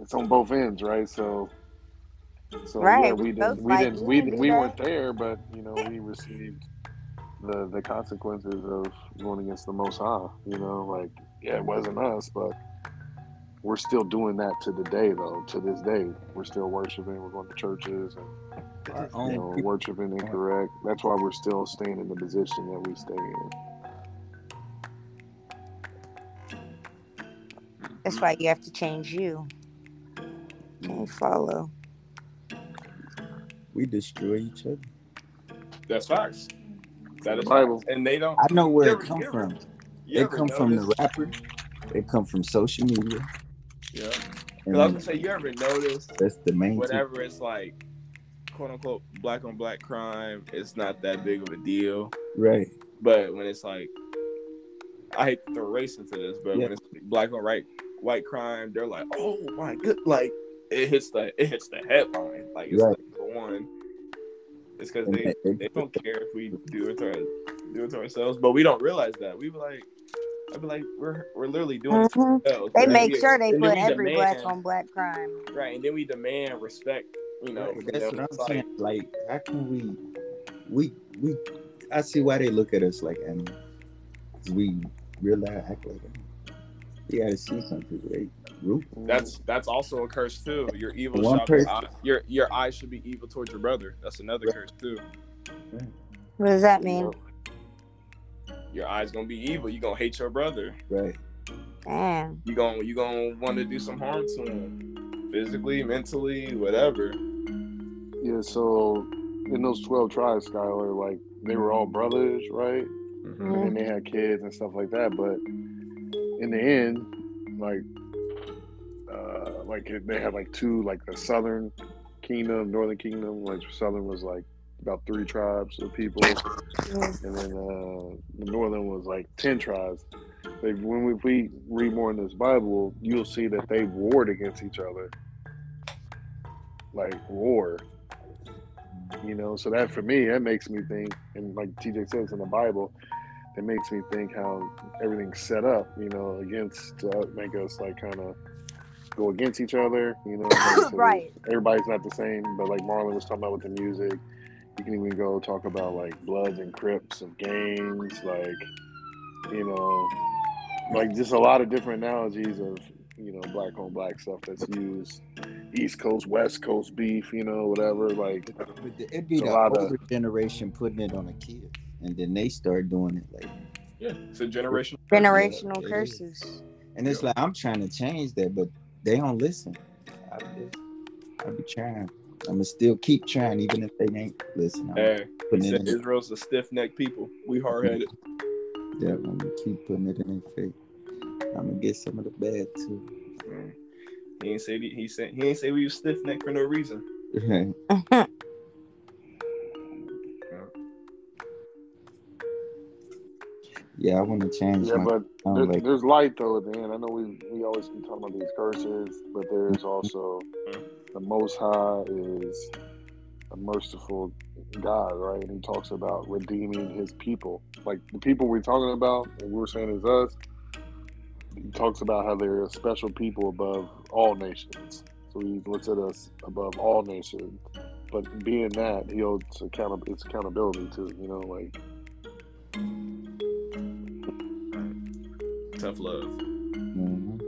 it's on both ends, right? So so yeah,
Right,
we
we
didn't we didn't we
didn't
we
that.
weren't there, but you know we received the the consequences of going against the Most High. You know, like yeah, it wasn't us, but we're still doing that to the day, though. To this day, we're still worshiping. We're going to churches and
Our
you know, worshiping incorrect. That's why we're still staying in the position that we stay in.
That's why you have to change you. Can't follow.
We destroy each other.
That's facts. That is
Bible.
facts. And they don't.
I know where it come
ever-
from. It
ever
come from the rapper. It come from social media.
Yeah. 'Cause
And
I was gonna say, you ever notice
that's the main
whenever it's like quote unquote black on black crime, it's not that big of a deal.
Right.
But when it's like, I hate to throw race into this, but
Yeah.
when it's black on right white crime, they're like, oh my good, like it hits the it hits the headline, like it's
Right.
like the one. It's because they,
they-
don't care if we do it to our, do it to ourselves, but we don't realize that. We like, I'd be like, we're we're literally doing it to
Mhm.
ourselves.
They make
we-
sure they put
we
every black on black crime.
right, and then we demand respect. You know,
Right,
from
that's
them.
what I'm
like,
saying. Like, how can we, we, we? I see why they look at us like animals. 'Cause we really act like animals. We gotta see something, right? Root.
That's that's also a curse too. Your evil
One
shall
person-
eye, your your eyes should be evil towards your brother. That's another curse too.
What does that mean?
Your eyes gonna be evil. You gonna hate your brother.
Right.
Damn.
You gonna you gonna want to do some harm to him, physically, mentally, whatever.
Yeah, so in those 12 tribes, Skylar, like they were all brothers, right?
Mm-hmm.
And they had kids and stuff like that. But in the end, like, uh, like they had like two, like the Southern Kingdom, Northern Kingdom. Like Southern was like about three tribes of people, and then uh, the Northern was like ten tribes. Like when we, we read more in this Bible, you'll see that they warred against each other. Like war. You know, so that for me, that makes me think, and like TJ says in the Bible, it makes me think how everything's set up, you know, against uh, make us like kind of go against each other, you know.
Right.
Everybody's not the same, but like Marlin was talking about with the music, you can even go talk about like Bloods and Crips of gangs, like you know, like just a lot of different analogies of you know black on black stuff that's used, East Coast, West Coast beef, you know, whatever. Like
it'd be
a
the
lot of-
older generation putting it on the kids, and then they start doing it like.
Yeah, it's a generation.
Generational
Yeah.
curses.
And it's like I'm trying to change that, but they don't listen. I just, I be trying. I'ma still keep trying, even if they ain't listening. I'm
Hey, he said
in.
Israel's a stiff necked people. We hard headed.
Yeah, I'm gonna keep putting it in their face. I'm gonna get some of the bad too. Mm.
He ain't say he said he ain't say we was stiff necked for no reason.
yeah, I want to change
yeah,
my.
but there,
like,
there's light though at the end. I know we we always keep talking about these curses, but there's also the Most High is a merciful God, right? And He talks about redeeming His people, like the people we're talking about, and we're saying is us. He talks about how they're a special people above all nations. So He looks at us above all nations. But being that, He owes account- it's accountability too. You know, like
Tough love.
mhm.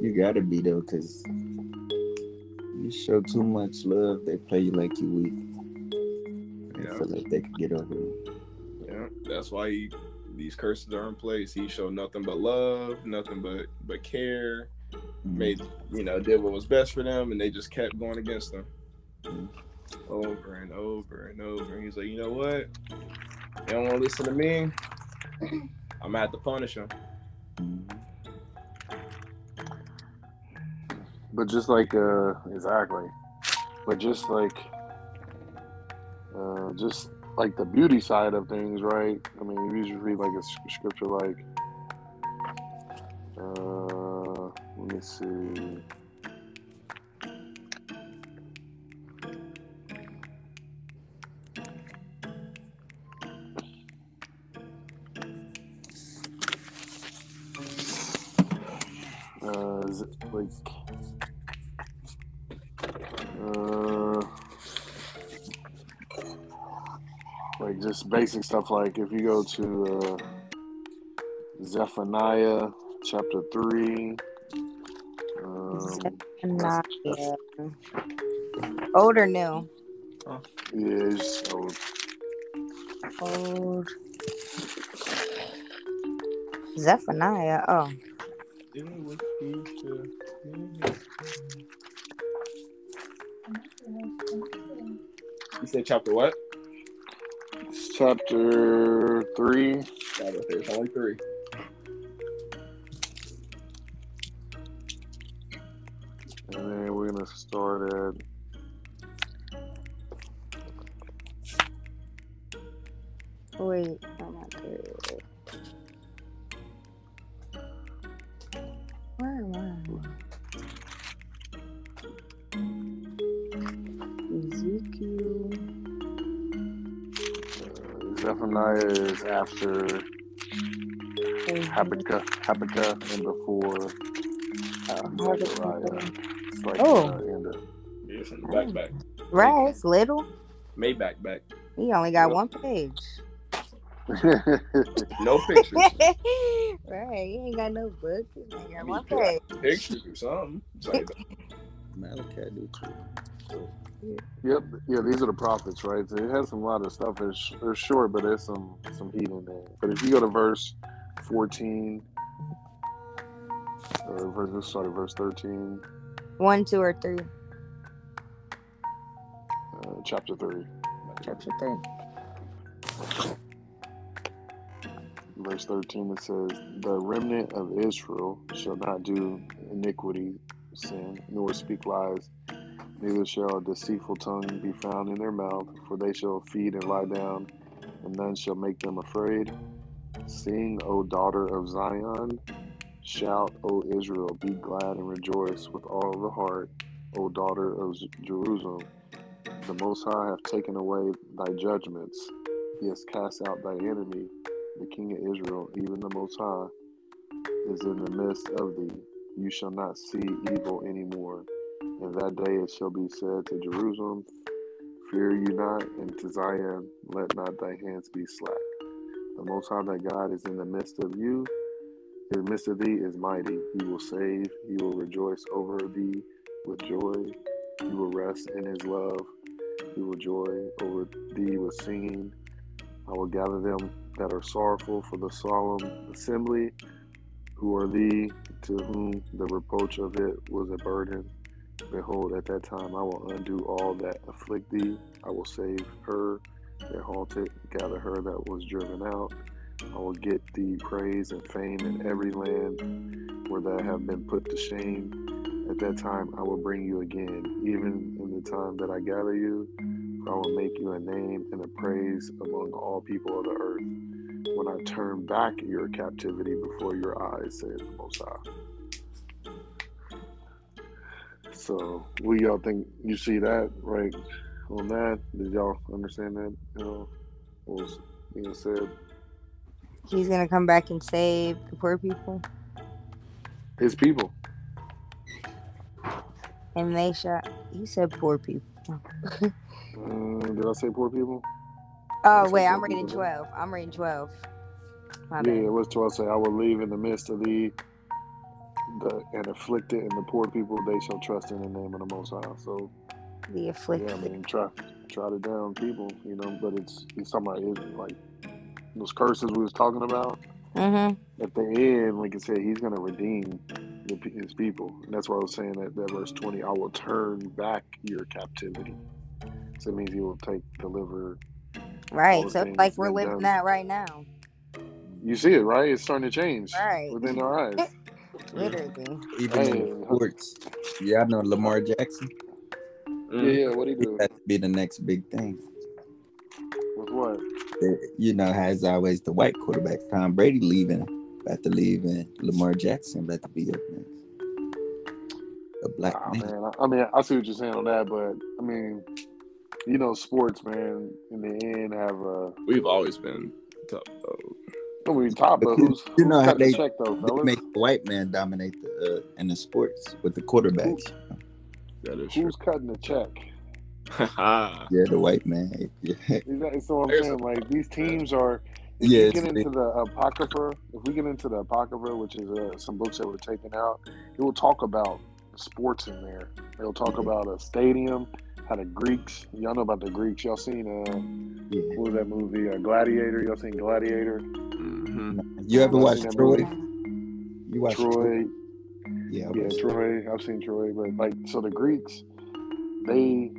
You gotta be though, cause you show too much love, they play you like you weak. They
Yeah.
feel like they can get over you.
Yeah, that's why he, these curses are in place. He showed nothing but love, nothing but but care.
Mhm.
Made you know did what was best for them, and they just kept going against them
Mhm.
over and over and over. And he's like, you know what? They don't want to listen to me. I'm gonna have to punish.
Mhm.
But just like uh exactly. But just like uh just like the beauty side of things, right? I mean, you usually read like a scripture like uh let me see. Basic stuff like if you go to uh, Zephaniah chapter 3 um,
Not yeah. Old or new?
yeah, it's, oh,
Old. Zephaniah. Oh,
You said chapter what?
It's chapter 3
Chapter There's only three.
and then we're gonna start at
wait. I'm
after Habakkuk, Habakkuk and before
Oh,
Zechariah. It's like
Oh.
uh, end of
Yeah, in the back back.
Right, it's little.
Maybach back. back.
He only got one page.
No pictures.
right, he ain't got no book. He only got one page.
pictures or something. It's like,
Malachi do too.
Yep, yeah, these are the prophets, right? So it has some lot of stuff. It's, it's short, but there's some some heat in there. But if you go to verse fourteen, or verse, let's start at verse thirteen,
One, two, or three.
uh, chapter three,
Chapter three.
verse thirteen. It says, "The remnant of Israel shall not do iniquity, sin, nor speak lies." Neither shall a deceitful tongue be found in their mouth, for they shall feed and lie down, and none shall make them afraid. Sing, O daughter of Zion. Shout, O Israel, be glad and rejoice with all the heart, O daughter of Jerusalem. The Most High hath taken away thy judgments. He has cast out thy enemy, the King of Israel, even the Most High, is in the midst of thee. You shall not see evil any more. In that day it shall be said to Jerusalem, Fear you not, and to Zion, let not thy hands be slack. The Most High thy God is in the midst of you. In the midst of thee is mighty. He will save. He will rejoice over thee with joy. He will rest in his love. He will joy over thee with singing. I will gather them that are sorrowful for the solemn assembly, who are thee, to whom the reproach of it was a burden. Behold, at that time I will undo all that afflict thee. I will save her that halted, gather her that was driven out. I will get thee praise and fame in every land where thou have been put to shame. At that time I will bring you again, even in the time that I gather you. For I will make you a name and a praise among all people of the earth. When I turn back your captivity before your eyes, says the Most High. So, what y'all think? You see that right on that? Did y'all understand that? You know, what was being said?
He's gonna come back and save the poor people,
His people.
and they shall. You said poor people.
Uh, did I say poor people?
Oh wait, I'm reading
people
twelve. I'm reading twelve. My
yeah,
bad.
it was 12 say, I will leave in the midst of thee the and afflicted and the poor people, they shall trust in the name of the Most High. So,
The afflicted.
yeah, I mean, try, try to down people, you know, but it's, he's talking about, like, those curses we was talking about.
Mm-hmm.
At the end, like I said, he's going to redeem the, his people. And that's why I was saying that, that verse 20, I will turn back your captivity. So it means he will take, deliver.
Right. So it's like we're living
done.
that right now.
You see it, right? It's starting to change
Right.
within our eyes.
Literally.
Even
Hey,
in sports, yeah, I know Lamar Jackson.
Yeah, yeah, what he
He
do?
has to be the next big thing.
With what?
You know, as always, the white quarterbacks. Tom Brady leaving, about to leave, and Lamar Jackson about to be up next. A black
Ah,
man.
man. I, I mean, I see what you're saying on that, but I mean, you know, sports, man, in the end have a.
We've always been tough though.
I mean, top, but
You-
who's,
you know how they-
the check, though,
They
fellas?
make the white man dominate the uh, in the sports with the quarterbacks.
That is true.
Who's cutting the check?
Yeah, the white man. Yeah,
Exactly. So I'm
There's
saying, like, these teams are. If
yeah.
you get into the Apocrypha, if we get into the Apocrypha, which is uh, some books that were taken out, it will talk about sports in there. It'll talk about a stadium, how the Greeks, y'all know about the Greeks. Y'all seen, uh,
yeah.
what was that movie, uh, Gladiator? Y'all seen Gladiator?
hmm
You ever
Y'all
watch
seen that
Troy?
movie?
You watch
Troy,
Yeah,
yeah,
watched
Troy. I've seen Troy, but like, so the Greeks, they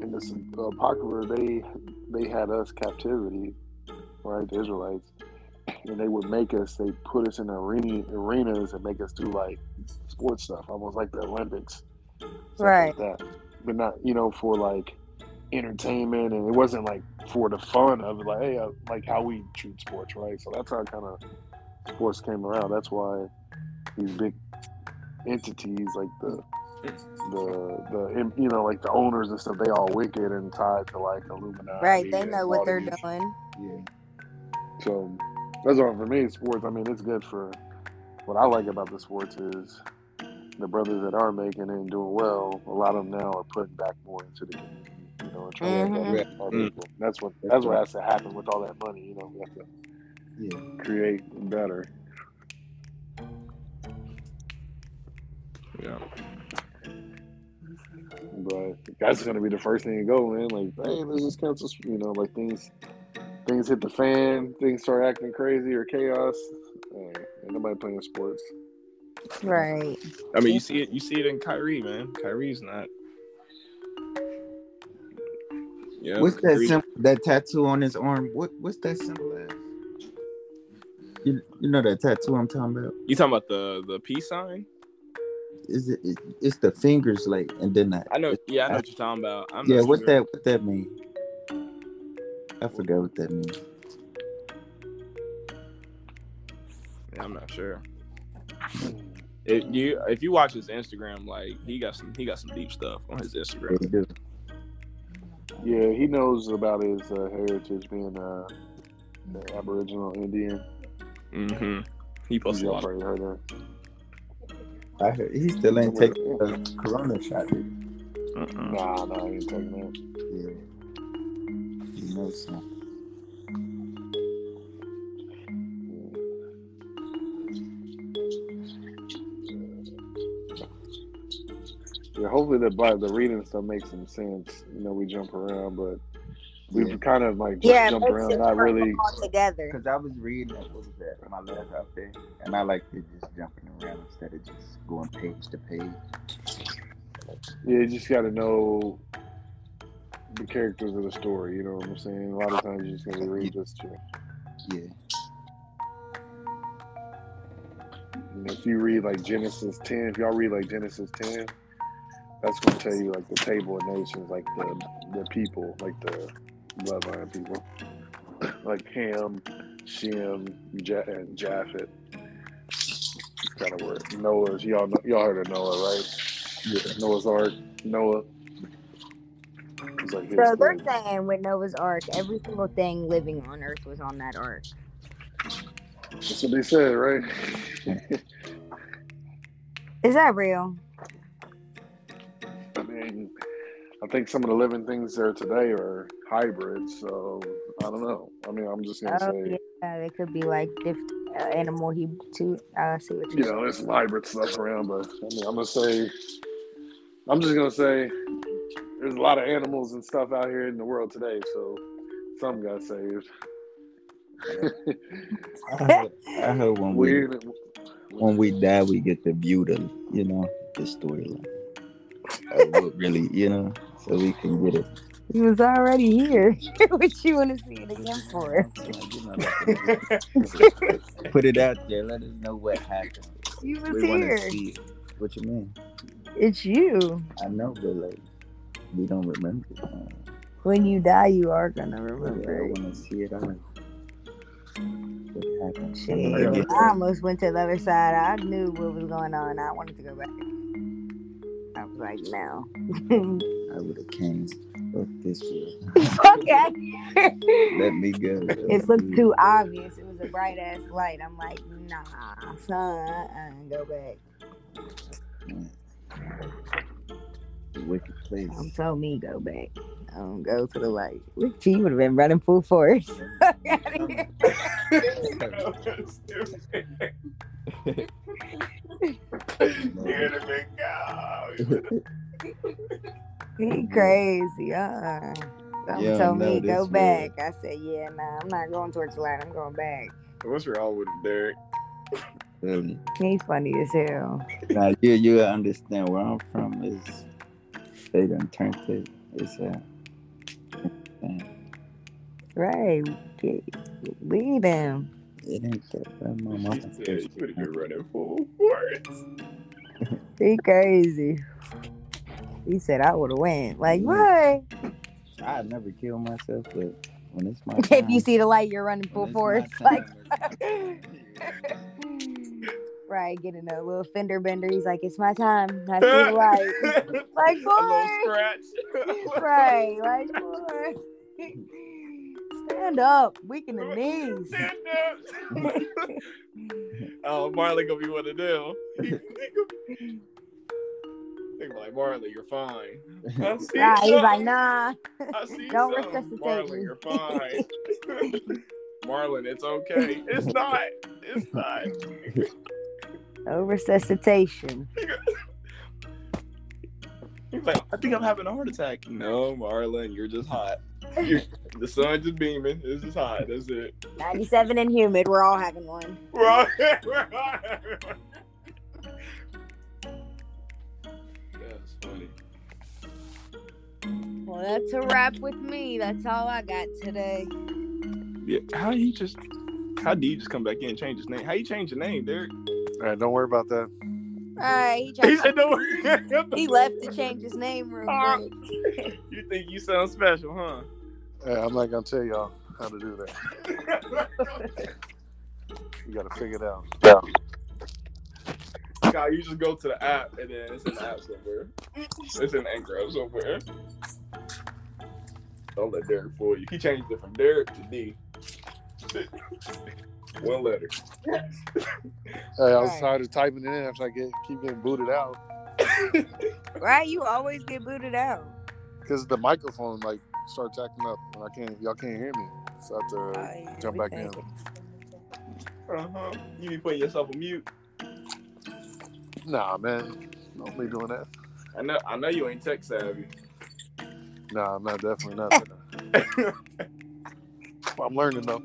in this apocrypha, they they had us captivity, right? The Israelites, and they would make us. They put us in arena arenas and make us do like sports stuff, almost like the Olympics,
Right.
Like that, but not you know for like entertainment, and it wasn't like for the fun of it, like hey, uh, like how we treat sports, right? So that's how kind of sports came around. That's why these big entities like the the the you know like the owners and stuff they all wicked and tied to like Illuminati.
Right. They know what they're
these-
doing.
Yeah.
So that's all for me. Sports. I mean, it's good for. What I like about the sports is the brothers that are making it and doing well. A lot of them now are putting back more into the community. You know, and trying to help our
Mm.
people. That's what that's what has to happen with all that money. You know, we have to
Yeah.
create better.
Yeah.
But that's gonna be the first thing to go, man. Like, hey, this is just cancel. You know, like things, things hit the fan, things start acting crazy or chaos. Hey, ain't nobody playing sports.
Right.
I mean, you see it. You see it in Kyrie, man. Kyrie's not. Yeah.
What's that symbol? That tattoo on his arm? What What's that symbol as? You, you know that tattoo I'm talking about?
You talking about the the peace sign?
Is it? it it's the fingers, like, and then that.
I know. Yeah, I know what you're talking about. I'm
yeah,
not
what
sure.
that? What that mean? I forgot what that means.
Yeah, I'm not sure. If you if you watch his Instagram, like he got some he got some deep stuff on his Instagram.
Yeah, he knows about his uh, heritage being uh, the Aboriginal Indian.
Mm-hmm. He posted a
Y'all
lot. Of,
heard that.
I heard he still ain't taking the corona shot. dude.
uh-uh.
Nah, nah, he ain't taking that.
Yeah. He knows some.
Yeah, hopefully the but the reading stuff makes some sense. You know, we jump around, but we've
Yeah.
kind of like just
Yeah,
jumped
makes
around,
sense
not really.
all together.
Because I was reading it, what was that, my last out there, and I like to just jumping around instead of just going page to page.
Yeah, you just got to know the characters of the story. You know what I'm saying? A lot of times you just gotta read just to.
Yeah.
You if you read like Genesis 10, if y'all read like Genesis 10, that's going to tell you like the table of nations, like the the people, like the bloodline people, like Ham, Shem, ja- and Japhet. It's kind of word. Noah's. Y'all know, y'all heard of Noah, right?
Yeah.
Noah's Ark. Noah. Like
So they're
thing.
saying with Noah's Ark, every single thing living on Earth was on that ark.
That's what they said, right?
Is that real?
I think some of the living things there today are hybrids, so I don't know. I mean, I'm just gonna
Oh
say,
yeah, they could be like different uh, animal. He too. I see what
you
you're
know, there's some hybrid stuff around, but I mean, I'm gonna say, I'm just gonna say, there's a lot of animals and stuff out here in the world today, so some got saved.
I heard, I heard when we
Weird.
when we die, we get to view the you know the storyline. of what really, you know, so we can get it.
He was already here. what you want to see it again for?
You know, like, put it out there. Let us know what happened.
You was
We
here.
see it. What you mean?
It's you.
I know, but like we don't remember.
When you die, you are gonna
I
remember. it.
want to see it all. What happened?
Shit,
I
almost went to the other side. I knew what was going on. I wanted to go back. I was like, no.
I would have came. Fuck this world.
okay.
Let me go.
It looked too obvious. It was a bright ass light. I'm like, nah, son, uh, go back.
Wicked place.
Um, told me go back. Um, go to the light. Look, She would have been running full force. he crazy. Uh, um,
Yeah,
told
no,
me
this
go
was-
back. I said, yeah, nah, I'm not going towards the light. I'm going back.
What's wrong with Derek?
Really.
He's funny as hell.
Now you you understand where I'm from is they done turned it. It's uh
Right. Get, lead him.
it ain't that bad. My mama
He said you would have running full force.
He crazy. He said I would have went. Like what?
I never kill myself, but when it's my
if you see the light, you're running full force.
it's
Like
time,
right, getting a little fender bender. He's like, it's my time. I see the light. Like
A little
boy.
scratch.
right, like boy. Stand up, weaken the knees.
Stand up. oh, Marley gonna be one of them. He They be like, Marley, you're fine. I see
Nah, he's like, nah. Don't
something.
resuscitate
Marlin,
me.
you're fine. Marlin, it's okay. It's not. It's not.
No resuscitation.
He's like, I think I'm having a heart attack. No, Marlin, you're just hot. You're, the sun's just beaming. It's just hot. That's it.
97 and humid. We're all having one.
We're all- we're all- That's funny.
Well, that's a wrap with me. That's all I got today.
Yeah, how he just? How did you just come back in and change his name? How you change your name, Derek?
All right, don't worry about that.
All right, he,
He
tried-
said, "No." worry."
he left to change his name real
Ah.
quick.
You think you sound special, huh?
Yeah, I'm not gonna tell y'all how to do that. You got to figure it out.
Guy, you just go to the app and then it's in the app somewhere. It's in Anchor somewhere. Don't let Derek fool you. He changed it from Derek to D. One letter.
Hey, I was tired of typing it in after I get keep getting booted out
Right? You always get booted out.
because the microphone like starts acting up and I can't y'all can't hear me. So I have to
I-
jump back in.
Uh-huh. You be putting yourself on mute.
Nah, man, don't be doing that.
I know I know you ain't tech savvy.
Nah, I'm not definitely not. I'm learning though.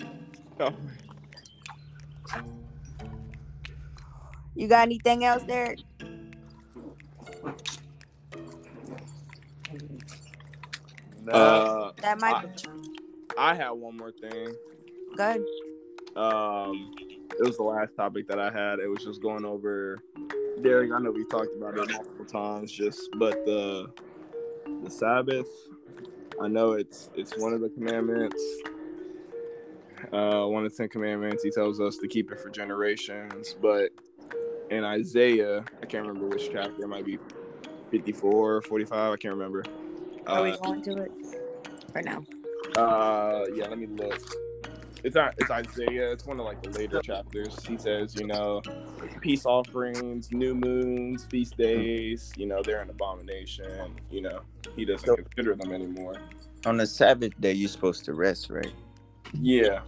You got anything else, Derek?
Nah,
uh
That
I,
might
I have one more thing.
good.
Um, it was the last topic that I had. It was just going over Derek. I know we talked about it multiple times, just but the the Sabbath. I know it's it's one of the commandments. Uh, one of the Ten Commandments. He tells us to keep it for generations. But in Isaiah, I can't remember which chapter. It might be 54, 45. I can't remember.
Are we
Uh,
going to it? For now.
uh, yeah, let me look. It's not. It's Isaiah. It's one of like the later chapters. He says, you know, peace offerings, new moons, feast days. You know, they're an abomination. You know, he doesn't
So-
consider them anymore.
On the Sabbath day, you're supposed to rest, right?
Yeah.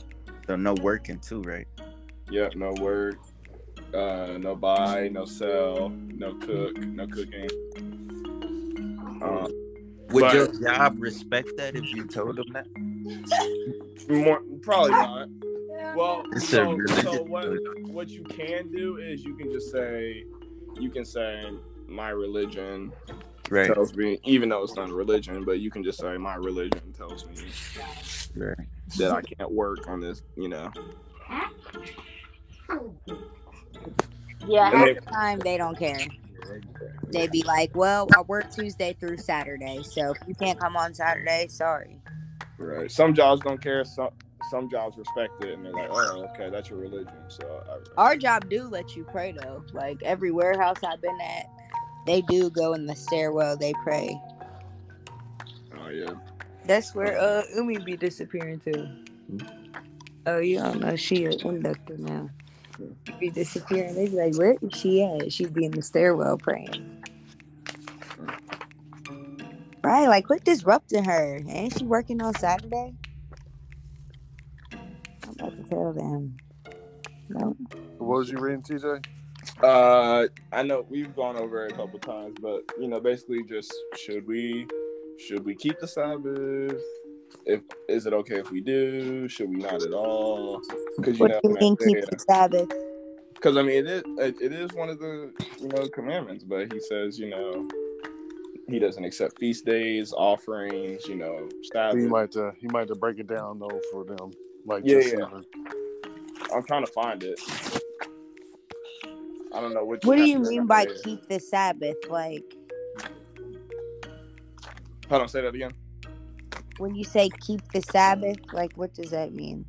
So no working too, right?
Yep. No work. Uh, no buy. No sell. No cook. No cooking. Uh,
Would
But-
your job respect that if you told them that?
more probably not. Well, so, so what what you can do is you can just say you can say my religion
Right.
tells me, even though it's not a religion, but you can just say my religion tells me
right.
that I can't work on this, you know.
Yeah, half
they-
the time they don't care. They'd be like, "Well, I work Tuesday through Saturday, so if you can't come on Saturday, sorry."
Right. Some jobs don't care. Some some jobs respect it, and they're like, oh, okay, that's your religion. So I,
Our job do let you pray though. Like every warehouse I've been at, they do go in the stairwell. They pray.
oh yeah.
That's where uh Umi be disappearing too. Oh, you don't know she a inductor now. She be disappearing. They be like, where is she at? She'd be in the stairwell praying. Right, like quit disrupting her. Ain't she working on Saturday? I'm about to tell them. No.
what was you reading, TJ?
Uh, I know we've gone over it a couple times, but you know, basically, just should we should we keep the Sabbath? If is it okay if we do? Should we not at all? Because you
What
know,
do you mean keep the Sabbath?
because I mean, it is it, it is one of the you know commandments, but he says you know he doesn't accept feast days, offerings, you know, Sabbath.
He might uh, he might have to break it down though for them. Like
Yeah,
just,
yeah.
uh,
I'm trying to find it. I don't know which.
What do you mean by
in.
keep the Sabbath? Like
Hold on, say that again.
When you say keep the Sabbath, like what does that mean?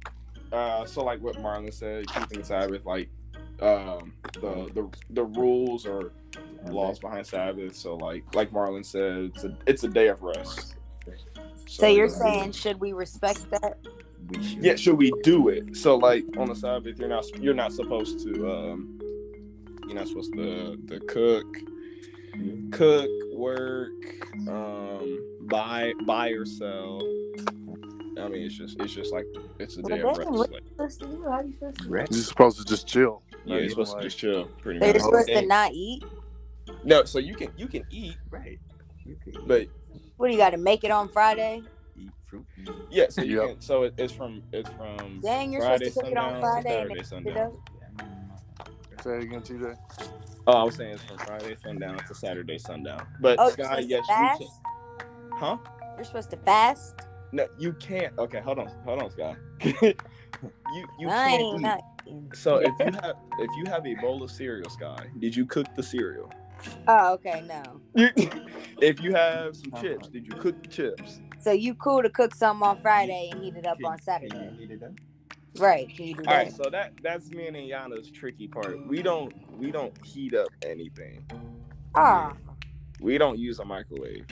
uh so like what Marlin said, keeping the Sabbath, like um the the the rules or laws behind Sabbath. So like like Marlin said, it's a it's a day of rest.
So you're
you
saying should we respect that?
We should.
yeah, should we do it? So like on the Sabbath, you're not you're not supposed to um you're not supposed to to cook, cook, work, um, buy buy or sell. I mean, it's just it's just like it's a day of rest. Like,
Supposed to do? How you supposed to?
You're supposed to just chill.
yeah, you're supposed to just chill, pretty much.
you're supposed
Okay.
to not eat.
No, so you can you can eat,
Right. You could
but
What do you got to make it on Friday?
eat fruit.
yeah, so you
Yep.
can. So it, it's from it's from
Dang, you're
Friday
supposed to cook it on Friday and
Saturday
then
sundown.
pick it up.
Say it again, TJ.
Oh, I was saying it's from Friday sundown to Saturday sundown. But
Oh,
Sky,
supposed
yes,
to
you can. Huh?
You're supposed to fast.
No, you can't. Okay, hold on, hold on, Sky. you you can't eat. So if you have if you have a bowl of cereal, Sky, did you cook the cereal?
Oh, okay, no.
If you have some chips, did you cook the chips?
So you cool to cook something on Friday and heat it up
Can-
on Saturday?
you heat it up?
Right. Can you do
All
that?
right, so that that's me and Yana's tricky part. We don't we don't heat up anything.
Ah,
We don't use a microwave.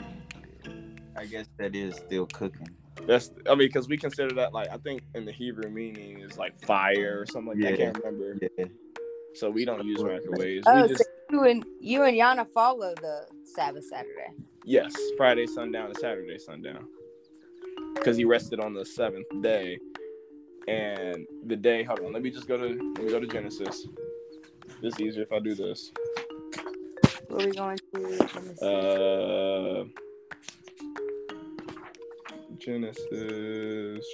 I guess that is still cooking.
That's I mean because we consider that like I think in the Hebrew meaning is like fire or something like that. I can't remember.
Yeah.
So we don't use microwaves.
oh,
we just
so you and you and Yana follow the Sabbath Saturday.
yes, Friday sundown and Saturday sundown. Because he rested on the seventh day, and the day. Hold on, let me just go to let me go to Genesis. This is easier if I do this.
What are we going to? Let me see.
Uh, Genesis.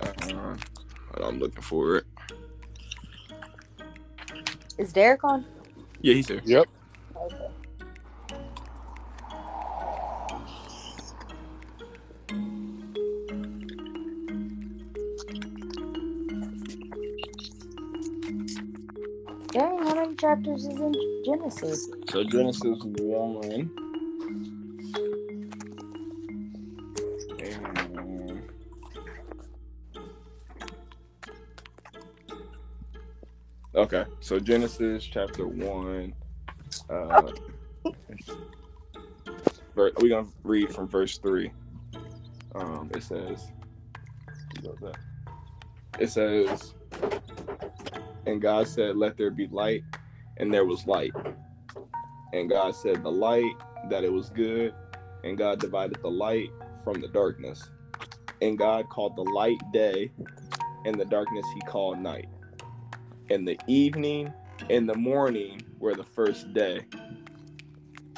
Uh, I'm looking for it.
Is Derek on?
Yeah, he's here.
Yep.
Chapters is in Genesis?
So Genesis is the wrong one. Okay, so Genesis chapter one. Uh, we're gonna read from verse three. Um, it says, it says, and God said, "Let there be light," and there was light. And God said, The light, that it was good. And God divided the light from the darkness. And God called the light day, and the darkness he called night. And the evening and the morning were the first day.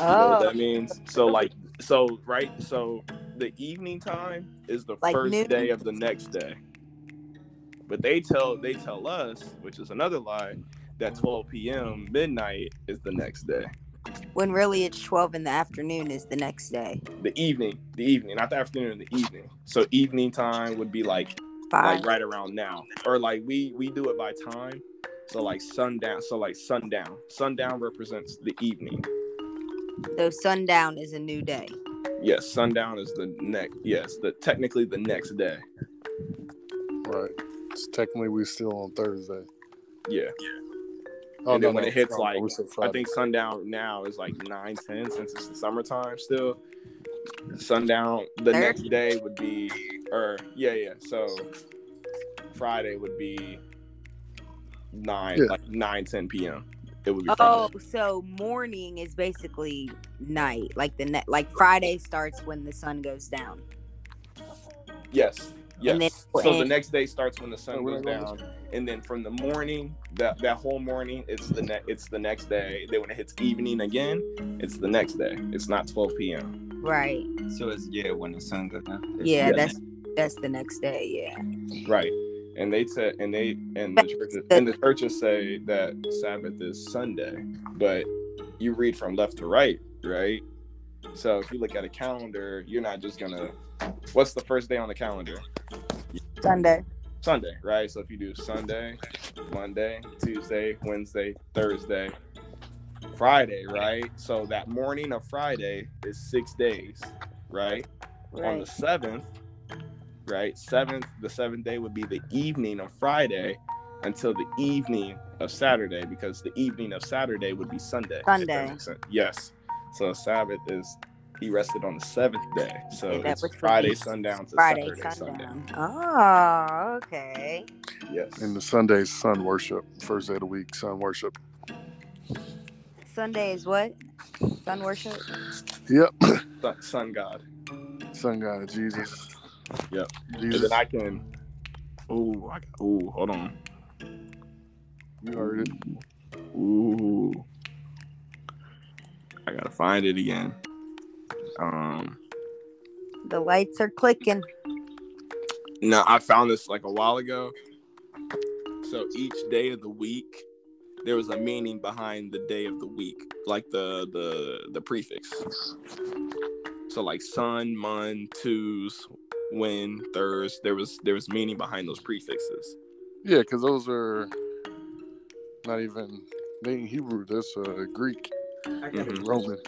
You know what
Oh,
that means? So, like, so, right? So, the evening time is the
Like
first
noon?
day of the next day. But they tell they tell us, which is another lie, that 12 p.m. midnight is the next day.
when really it's 12 in the afternoon is the next day.
the evening, the evening, not the afternoon, the evening. So evening time would be like
Five.
like right around now, or like we we do it by time. So like sundown. So like sundown. Sundown represents the evening.
So sundown is a new day.
Yes, sundown is the next. Yes, the technically the next day.
Right. So technically, we're still on Thursday.
Yeah,
Oh,
And then when it hits, like, I think sundown now is like nine ten since it's the summertime still. Sundown the
Third?
next day would be, or yeah, yeah. So Friday would be nine,
Yeah.
like nine ten p.m. It would be
Oh,
Friday.
so morning is basically night. Like the net like Friday starts when the sun goes down.
Yes, yes.
And then-
so the next day starts when the
Oh,
sun goes down, and then from the morning, that that whole morning, it's the ne- it's the next day. Then when it hits evening again, it's the next day. It's not twelve p.m.
Right.
So it's yeah when the sun goes down.
Yeah,
yeah.
that's that's the next day. Yeah.
Right. And they said, and they and the churches and the churches say that Sabbath is Sunday, but you read from left to right, right? So if you look at a calendar, you're not just gonna. What's the first day on the calendar?
Sunday.
Sunday, right? So if you do Sunday, Monday, Tuesday, Wednesday, Thursday, Friday, right? So that morning of Friday is six days, right? on the seventh, right? Seventh, the seventh day would be the evening of Friday until the evening of Saturday, because the evening of Saturday would be Sunday.
Sunday.
Yes. So Sabbath is he rested on the seventh day. So
And that
it's
would
Friday sundown to
Friday
Saturday
sundown.
sundown.
Oh, okay.
Yes.
And the Sunday's sun worship. First day of the week, sun worship.
Sunday is what? Sun worship.
Yep.
Sun, sun God.
Sun God, Jesus.
Yep. And
Jesus.
then I can. Ooh, I, ooh, hold on.
You heard it.
Ooh. I gotta find it again. Um.
The lights are clicking.
No, I found this like a while ago. So each day of the week, there was a meaning behind the day of the week, like the the the prefix. So like sun, mon, twos, win, thurs. There was there was meaning behind those prefixes.
Yeah, because those are Not even they ain't Hebrew. That's uh, Greek,
Mhm.
Roman.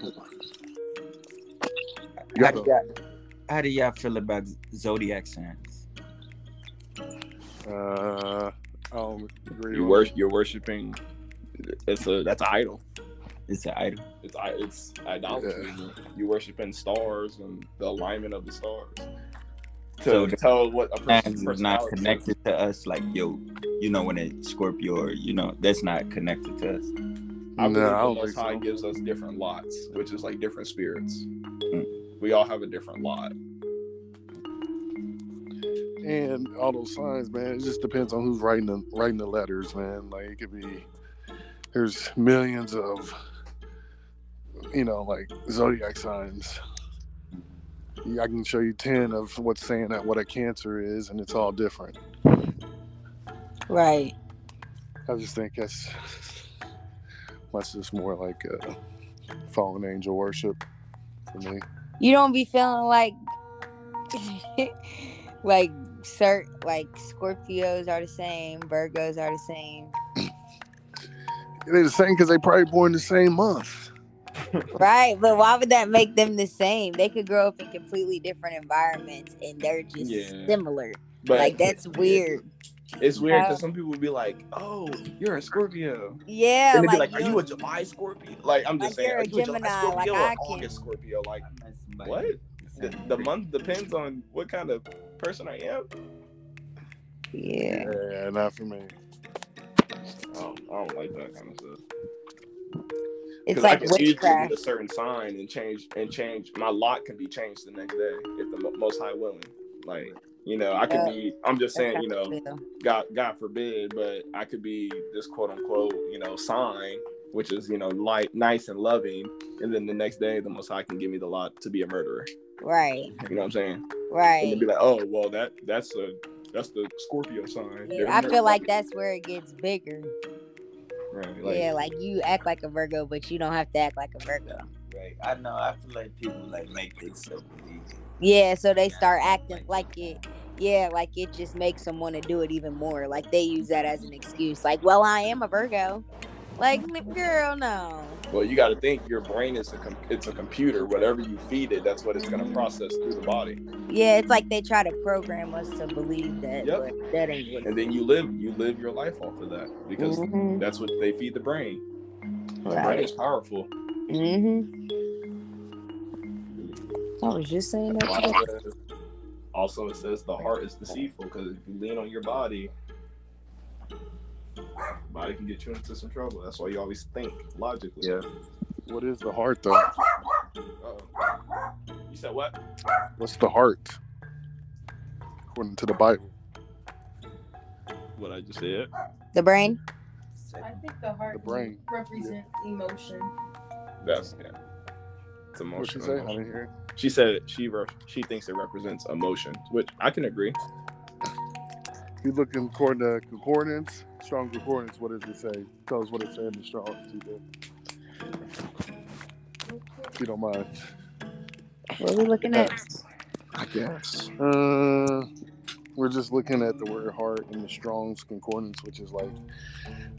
How do y'all, how do y'all feel about zodiac signs?
Uh, I don't agree.
you worship, you're worshiping. It's a that's an idol.
It's an idol.
It's it's idolatry. You worshiping stars and the alignment of the stars. To
So the
tell what a
Signs
person's
is not
personality is.
connected to us. Like yo, you know when it's Scorpio, or you know that's not connected to us.
I
No,
believe
I
the
don't
Most
think
High
so.
gives us different lots, which is like different spirits.
Hmm.
We all have a different lot.
and all those signs, man. It just depends on who's writing the writing the letters, man. Like it could be there's millions of you know like zodiac signs. I can show you ten of what's saying that what a cancer is, and it's all different.
Right.
I just think that's that's just more like uh, fallen angel worship for me.
You don't be feeling like like cert like Scorpios are the same, Virgos are the same.
They're the same because they probably born the same month.
Right, but why would that make them the same? They could grow up in completely different environments and they're just
Yeah.
similar.
But
like that's weird.
It's weird because some people would be like, "Oh, you're a Scorpio,"
Yeah,
and they'd be
like,
like, "Are you a July Scorpio?" Like I'm just
Like
saying,
you're
"Are
a
you a July
Gemini,
Scorpio
like
or
I can."
August Scorpio?" Like
I met somebody
what?
the
The,
same
the
day.
month depends on what kind of person I am.
yeah.
Yeah, not for me.
I don't, I don't like that kind of stuff.
It's
'Cause I
like
can easily
witchcraft.
a certain sign and change and change. My lot can be changed the next day if the Most High willing. Like you know, I could
Yeah.
be. I'm just saying, you know,
I.
God, God forbid, but I could be this quote unquote, you know, sign, which is you know, light, nice and loving, and then the next day, the Most High can give me the lot to be a murderer.
Right,
You know what I'm saying?
Right.
they'd be like, oh, well, that that's a that's the Scorpio sign.
Yeah, I feel like that's where it gets bigger.
right, like,
yeah, like you act like a Virgo, but you don't have to act like a Virgo.
Right. I know. I feel like people like make themselves believe it.
Yeah, so they start acting like it. Yeah, like it just makes them want to do it even more. Like they use that as an excuse. Like, well, I am a Virgo. Like, girl, no.
Well, you got to think your brain is a com- it's a computer. Whatever you feed it, that's what it's going to process through the body,
Yeah, it's like they try to program us to believe that,
Yep.
that ain't what.
and then you live you live your life off of that because
Mhm.
that's what they feed the brain. The brain is powerful.
Mm-hmm. I was just saying that.
Why
today.
it says- Also, it says the heart is deceitful because if you lean on your body, body can get you into some trouble. That's why you always think logically.
Yeah.
What is the heart though?
Uh-oh. You said what?
What's the heart? According to the Bible.
What I just said.
The brain.
I think the heart
The brain.
represents emotion.
That's yeah. It's
What'd she
emotional.
I didn't hear.
She said she re- she thinks it represents emotion, which I can agree.
You looking according to concordance, strong concordance. What does it say? Tell us what it said in the strong. TJ. If you don't mind.
What are we looking at?
I guess.
Uh, we're just looking at the word heart in the Strong's Concordance, which is like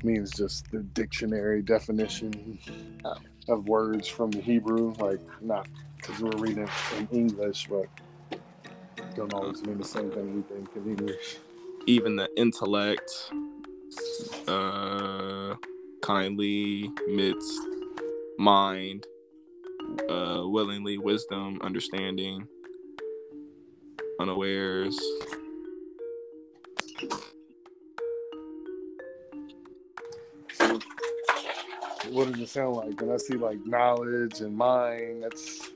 means just the dictionary definition of words from the Hebrew. Like not because we're reading it in English, but don't always mean the same thing we think in English.
Even the intellect, uh, kindly, midst, mind, uh, willingly, wisdom, understanding, unawares.
What does it sound like? When I see like knowledge and mind, that's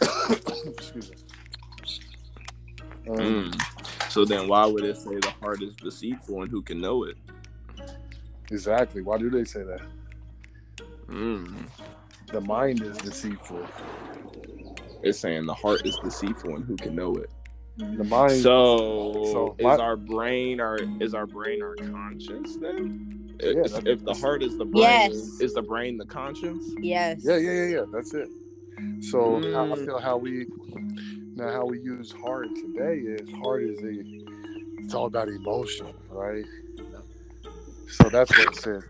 excuse me. Um,
Mm. So then, why would it say the heart is deceitful and who can know it?
Exactly. Why do they say that?
Mm.
The mind is deceitful.
It's saying the heart is deceitful and who can know it.
The mind.
So,
So
is
my-
our brain our is our brain our conscience then?
Yeah,
if,
that-
if the heart is the brain,
Yes.
is the brain the conscience?
Yes.
yeah, yeah, yeah, yeah. That's it. So how, I
Mm.
feel how we now how we use heart today is heart is a it's all about emotion, right? So that's what it said.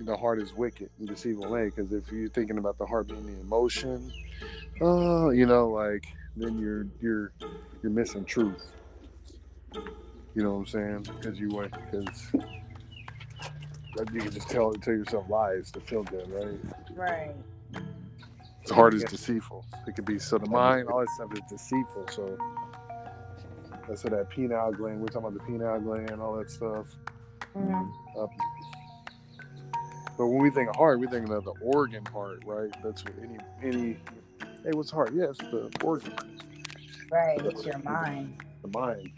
The heart is wicked and deceitful way. Because if you're thinking about the heart being the emotion, oh, you know, like then you're you're you're missing truth. You know what I'm saying? Because you went because you can just tell tell yourself lies to feel good, right?
Right.
The heart is deceitful. It could be so the mind, all that stuff is deceitful. So that's so that pineal gland. We're talking about the pineal gland, all that stuff.
Mhm.
Up. But when we think of heart, we're thinking of the organ heart, right? That's what any any. Hey, what's heart? Yes, the organ,
Right. It's your mind.
the mind.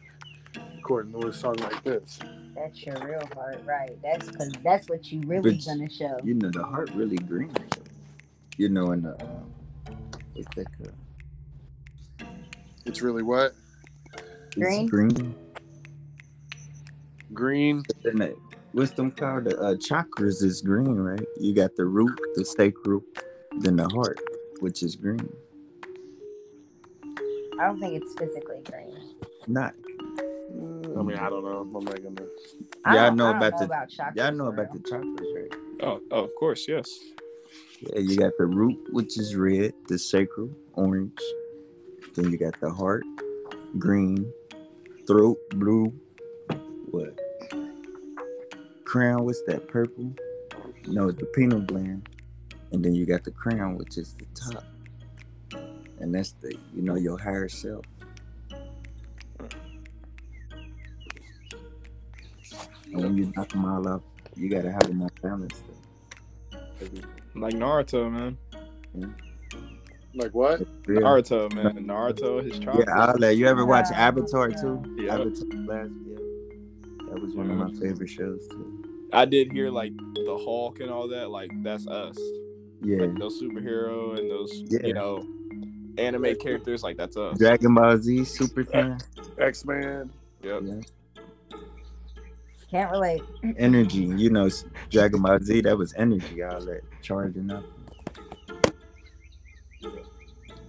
According to a song like this.
That's your real heart. Right. That's because that's what you really
But-
gonna show.
You know the heart really green. You know in the uh, what's that called?
It's really what
It's
Green?
green.
green.
Then the, what's them called? The uh, chakras is green, right? You got the root, the sacral, then the heart, which is green.
I don't think it's physically green.
Not
I mean, I don't know. I'm not gonna.
I
Y'all
don't-
know
I don't
about the-
about chakras
y'all know about the chakras, right?
Oh, oh, of course, yes.
Yeah, you got the root, which is red, the sacral, orange. Then you got the heart, green, throat, blue. What? Crown, what's that? Purple? No, the pineal gland. And then you got the crown, which is the top. And that's the, you know, your higher self. And when you knock them all up, you gotta have enough balance. though.
Like Naruto, man.
Like what?
Yeah.
Naruto, man. Naruto, his chakra.
Yeah, all that. You ever watch
Yeah.
Avatar too?
Yeah.
Avatar last yeah. That was one of my mm-hmm. favorite shows too.
I did hear like the Hulk and all that. Like that's us.
Yeah.
Like those superhero and those,
Yeah.
you know, anime characters. Like that's us.
Dragon Ball Z super fan.
X Men.
Yep.
Yeah.
Can't relate.
Energy. You know Dragon Ball Z, that was energy, all that charging up.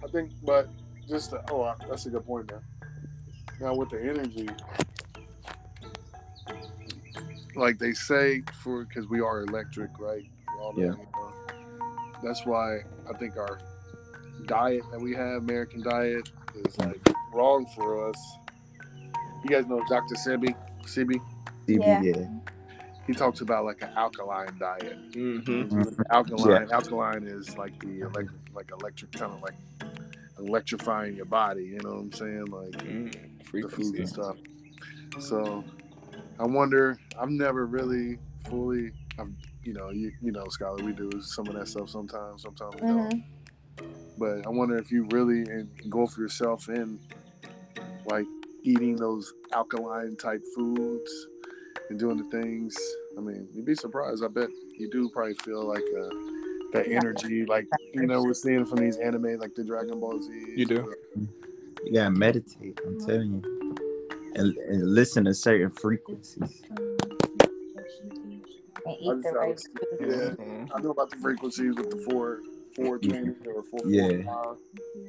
I think, but just to, oh, uh, that's a good point, man. Now with the energy, like they say, for because we are electric, right? All that,
Yeah.
you know. That's why I think our diet that we have, American diet, is like wrong for us. You guys know Dr. Sebi, Sebi.
Sebi,
Yeah.
yeah.
He talks about like an alkaline diet.
Mm-hmm.
Alkaline, alkaline is like the electric, like electric, kind of like electrifying your body. You know what I'm saying? Like
Mm,
the food and stuff. So I wonder. I've never really fully, I've, you know, you you know, Skylar, we do some of that stuff sometimes. Sometimes we don't.
Mhm.
But I wonder if you really engulf yourself in like eating those alkaline type foods and doing the things. I mean, you'd be surprised. I bet you do probably feel like uh, that energy, like you know, we're seeing from these anime, like the Dragon Ball Z.
You do.
You gotta meditate, I'm telling you. And, and listen to certain frequencies.
And
I just-
the
I was-
food.
Yeah. I know about the frequencies with the four, four twenty or four,
Yeah.
four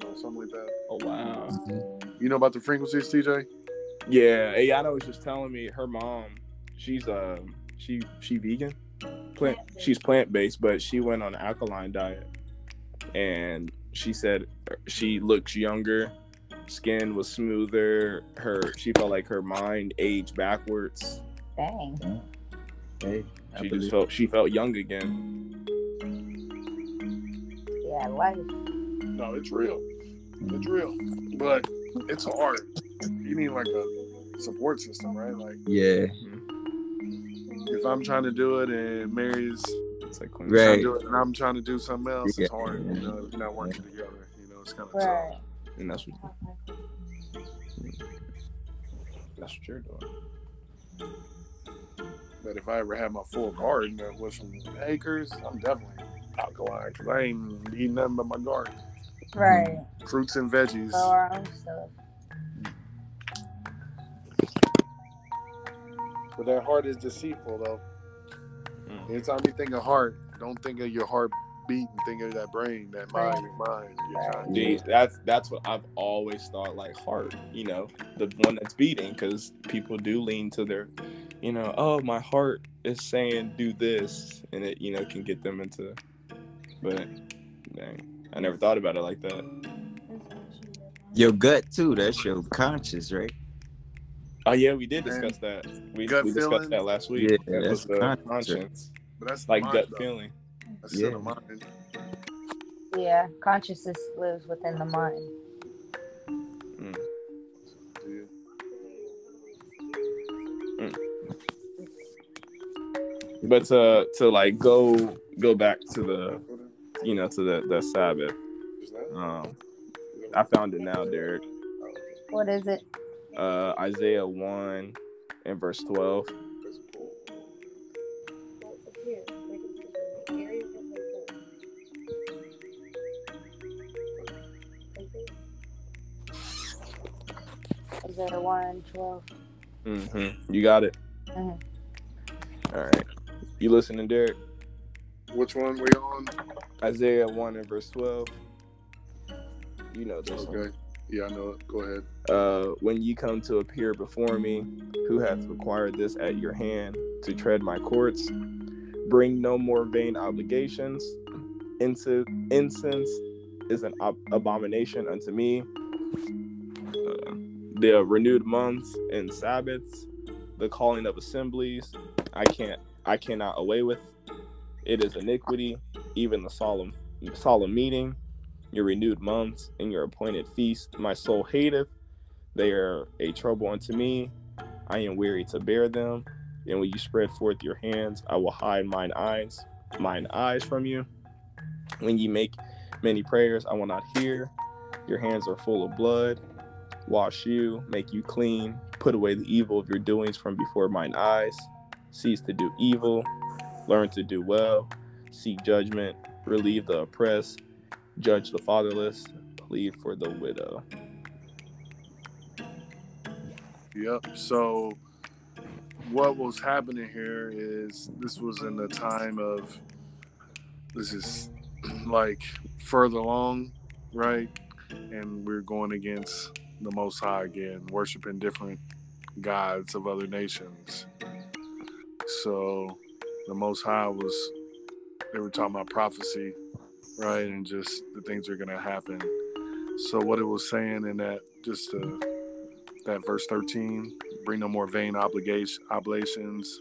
five, or something like that.
Oh wow.
You know about the frequencies, TJ?
Yeah, Ayanna was just telling me her mom, she's um she she vegan, plant she's plant based, but she went on an alkaline diet, and she said she looks younger, skin was smoother, her she felt like her mind aged backwards.
Dang.
Hey,
She just felt she felt young again.
Yeah, life.
No, it's real. It's real, but it's hard. You need like a support system, right? Like
yeah,
if I'm trying to do it and Mary's
It's like when
trying
Right.
to do it and I'm trying to do something else, it's hard. You know, if you're not working together. You know, it's kind of
Right.
tough.
and that's what that's what you're doing.
But if I ever had my full garden with some acres, I'm definitely alkaline because I ain't eating nothing but my garden,
Right.
fruits and veggies.
Oh, Grow
But that heart is deceitful, though.
Mm.
Anytime you think of heart, don't think of your heart beating, think of that brain, that mind, mind. Your
Right.
conscience.
See, that's that's what I've always thought. Like heart, you know, the one that's beating, because people do lean to their, you know, oh, my heart is saying do this, and it, you know, can get them into. But, dang, I never thought about it like that.
Your gut too. That's your conscious, right?
Oh yeah, we did
Man,
discuss that. We, we discussed that last week.
Yeah,
that
that's
was the
conscious.
conscience,
But that's the
like
mind,
gut
though.
feeling.
That's still the
Yeah.
mind.
Yeah, consciousness lives within the mind.
Yeah.
But to to like go go back to the you know to the the Sabbath. Um, I found it now, Derek.
What is it?
Uh, Isaiah one and verse twelve.
Isaiah 1, 12.
Mm-hmm. You got it.
Mhm.
All right. You listening, Derek?
Which one we on?
Isaiah one and verse twelve. You know this one.
Yeah, I know it. Go ahead.
uh, when ye come to appear before me, who hath required this at your hand to tread my courts? Bring no more vain obligations. Incense, incense is an ab- abomination unto me. Uh, the renewed months and Sabbaths, the calling of assemblies, I can't, I cannot away with. It is iniquity, even the solemn, solemn meeting, your renewed months and your appointed feast. My soul hateth. They are a trouble unto me. I am weary to bear them. And when you spread forth your hands, I will hide mine eyes, mine eyes from you. When ye make many prayers, I will not hear. Your hands are full of blood. Wash you, make you clean. Put away the evil of your doings from before mine eyes. Cease to do evil. Learn to do well. Seek judgment. Relieve the oppressed. Judge the fatherless. Plead for the widow.
Yep. So what was happening here is this was in the time of this is like further along, right? And we're going against the Most High again, worshiping different gods of other nations. So the Most High was they were talking about prophecy, right? And just the things are gonna happen. So what it was saying in that just to that verse 13 bring no more vain obligation oblations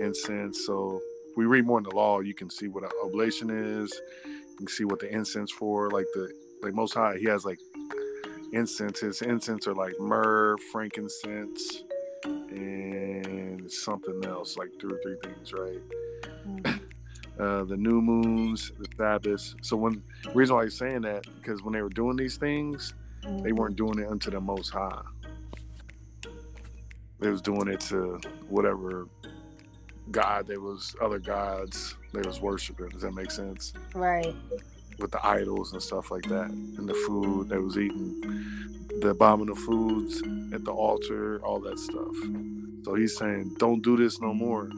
incense so we read more in the law you can see what an oblation is you can see what the incense for like the like most high he has like incense his incense are like myrrh frankincense and something else like two or three things right hmm. Uh, the new moons the sabbaths. So when reason why he's saying that because when they were doing these things they weren't doing it unto the most high. They was doing it to whatever god there was other gods they was worshiping. Does that make sense?
Right.
with the idols and stuff like that and the food they was eating the abominable foods at the altar all that stuff. So he's saying don't do this no more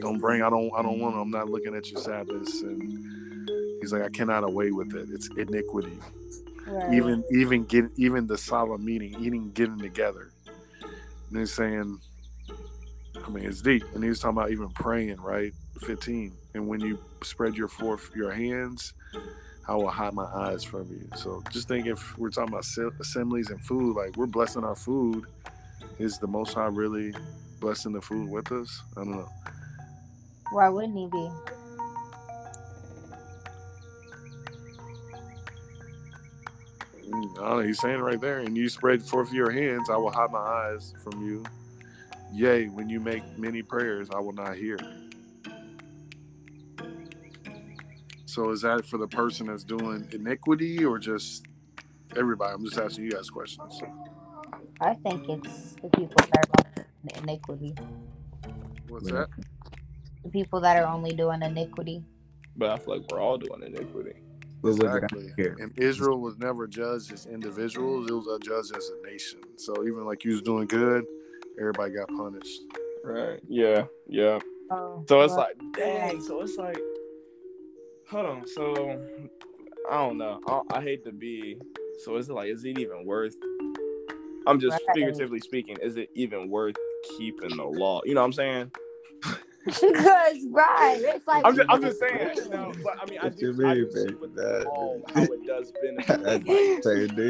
don't bring i don't i don't want i'm not looking at your sabbaths and he's like i cannot away with it it's iniquity
Right.
even even get even the solemn meeting, eating, getting together. And he's saying, I mean, it's deep. And he was talking about even praying, right? Fifteen. And when you spread your forth your hands, I will hide my eyes from you. So just think if we're talking about assemblies and food, like we're blessing our food, is the Most High really blessing the food with us? I don't know.
Why wouldn't he be?
Mm, I don't know, he's saying right there, and you spread forth your hands, I will hide my eyes from you. Yea, when you make many prayers, I will not hear. So is that for the person that's doing iniquity or just everybody? I'm just asking you guys questions.
I think it's the people that are doing iniquity.
What's that?
The people that are only doing iniquity.
But I feel like we're all doing iniquity.
What was it
Exactly. And Israel was never judged as individuals; it was judged as a nation. So even like you was doing good, everybody got punished.
Right. Yeah. Yeah.
Oh,
So it's
well,
like, dang. So it's like, hold on. So I don't know. I, I hate to be. So is it like? Is it even worth? I'm just
Right.
figuratively speaking. Is it even worth keeping the law? You know what I'm saying?
Because right, it's like
I'm just, I'm just saying. You know, but I mean, I
What you
do, I do see
baby?
with the
That-
law how it does benefit like,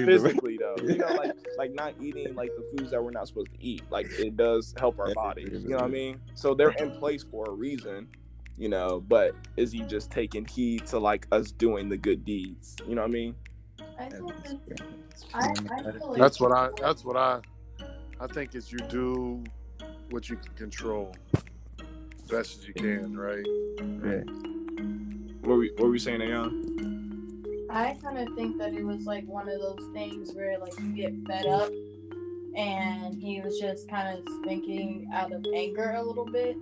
physically though. You know, like like not eating like the foods that we're not supposed to eat. Like it does help our bodies. You know what I mean? So they're in place for a reason. You know, but is he just taking heed to like us doing the good deeds? You know what I mean?
I think I, I like
That's what I. That's what I. I think is you do what you can control, best as you can, right?
Yeah.
What we what were we saying, Ayan?
I kind of think that it was like one of those things where like you get fed up, and he was just kind of thinking out of anger a little bit,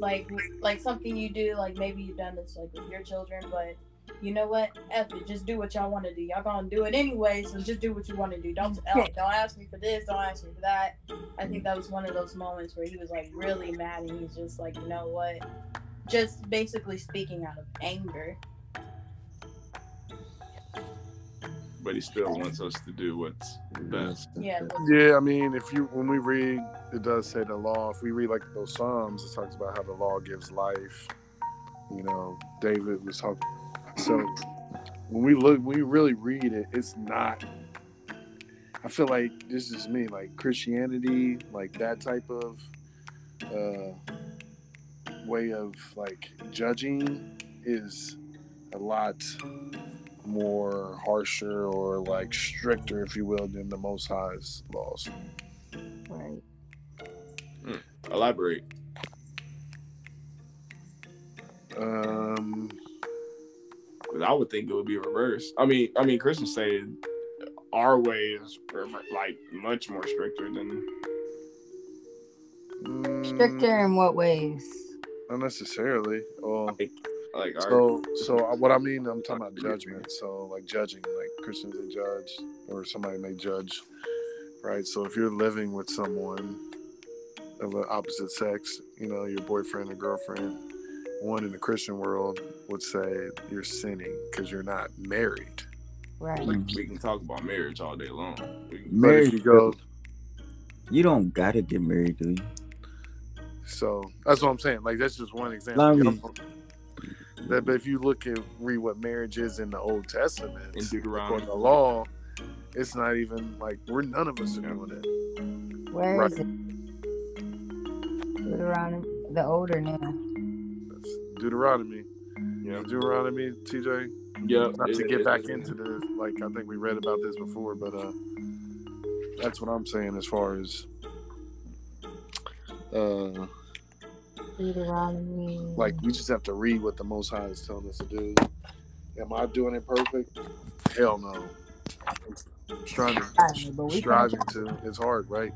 like like something you do, like maybe you've done this like with your children, but you know what? F it, just do what y'all want to do. Y'all gonna do it anyway, so just do what you want to do. Don't don't ask me for this. Don't ask me for that. I think that was one of those moments where he was like really mad, and he's just like, you know what? Just basically speaking out of anger.
But he still wants us to do what's best.
Yeah.
Yeah, I mean, if you when we read, it does say the law. If we read like those Psalms, it talks about how the law gives life. You know, David was talking. So when we look, when we really read it, it's not. I feel like this is me, like Christianity, like that type of uh, way of like judging is a lot more harsher or like stricter, if you will, than the Most High's laws.
right.
Elaborate.
Um,
'Cause I would think it would be reversed. I mean, I mean, Christians say our way is like much more stricter than.
Stricter in what ways?
Not necessarily. Well,
Like our,
so so uh, what I mean, I'm talking about judgment. So like judging, like Christians they judge, or somebody may judge, right? So if you're living with someone of the opposite sex, you know, your boyfriend or girlfriend, one in the Christian world would say you're sinning because you're not married.
Right.
we can talk about marriage all day long. We can,
Marriage,
if you go,
you don't gotta get married, do you?
so that's what I'm saying. Like that's just one example.
Long
You that, but if you look at read what marriage is in the Old Testament,
in
according
Deuteronomy.
to the law, it's not even like we're none of us are doing it.
Where
Right.
is it? Deuteronomy, the older now.
That's Deuteronomy.
Yeah.
Deuteronomy, TJ.
Yeah.
Not to get
it-
back
it-
into this, like I think we read about this before, but uh, that's what I'm saying as far as uh,
Deuteronomy.
like we just have to read what the Most High is telling us to do. Am I doing it perfect? Hell no. I'm striving,
Right, but we can-
striving to. It's hard, right?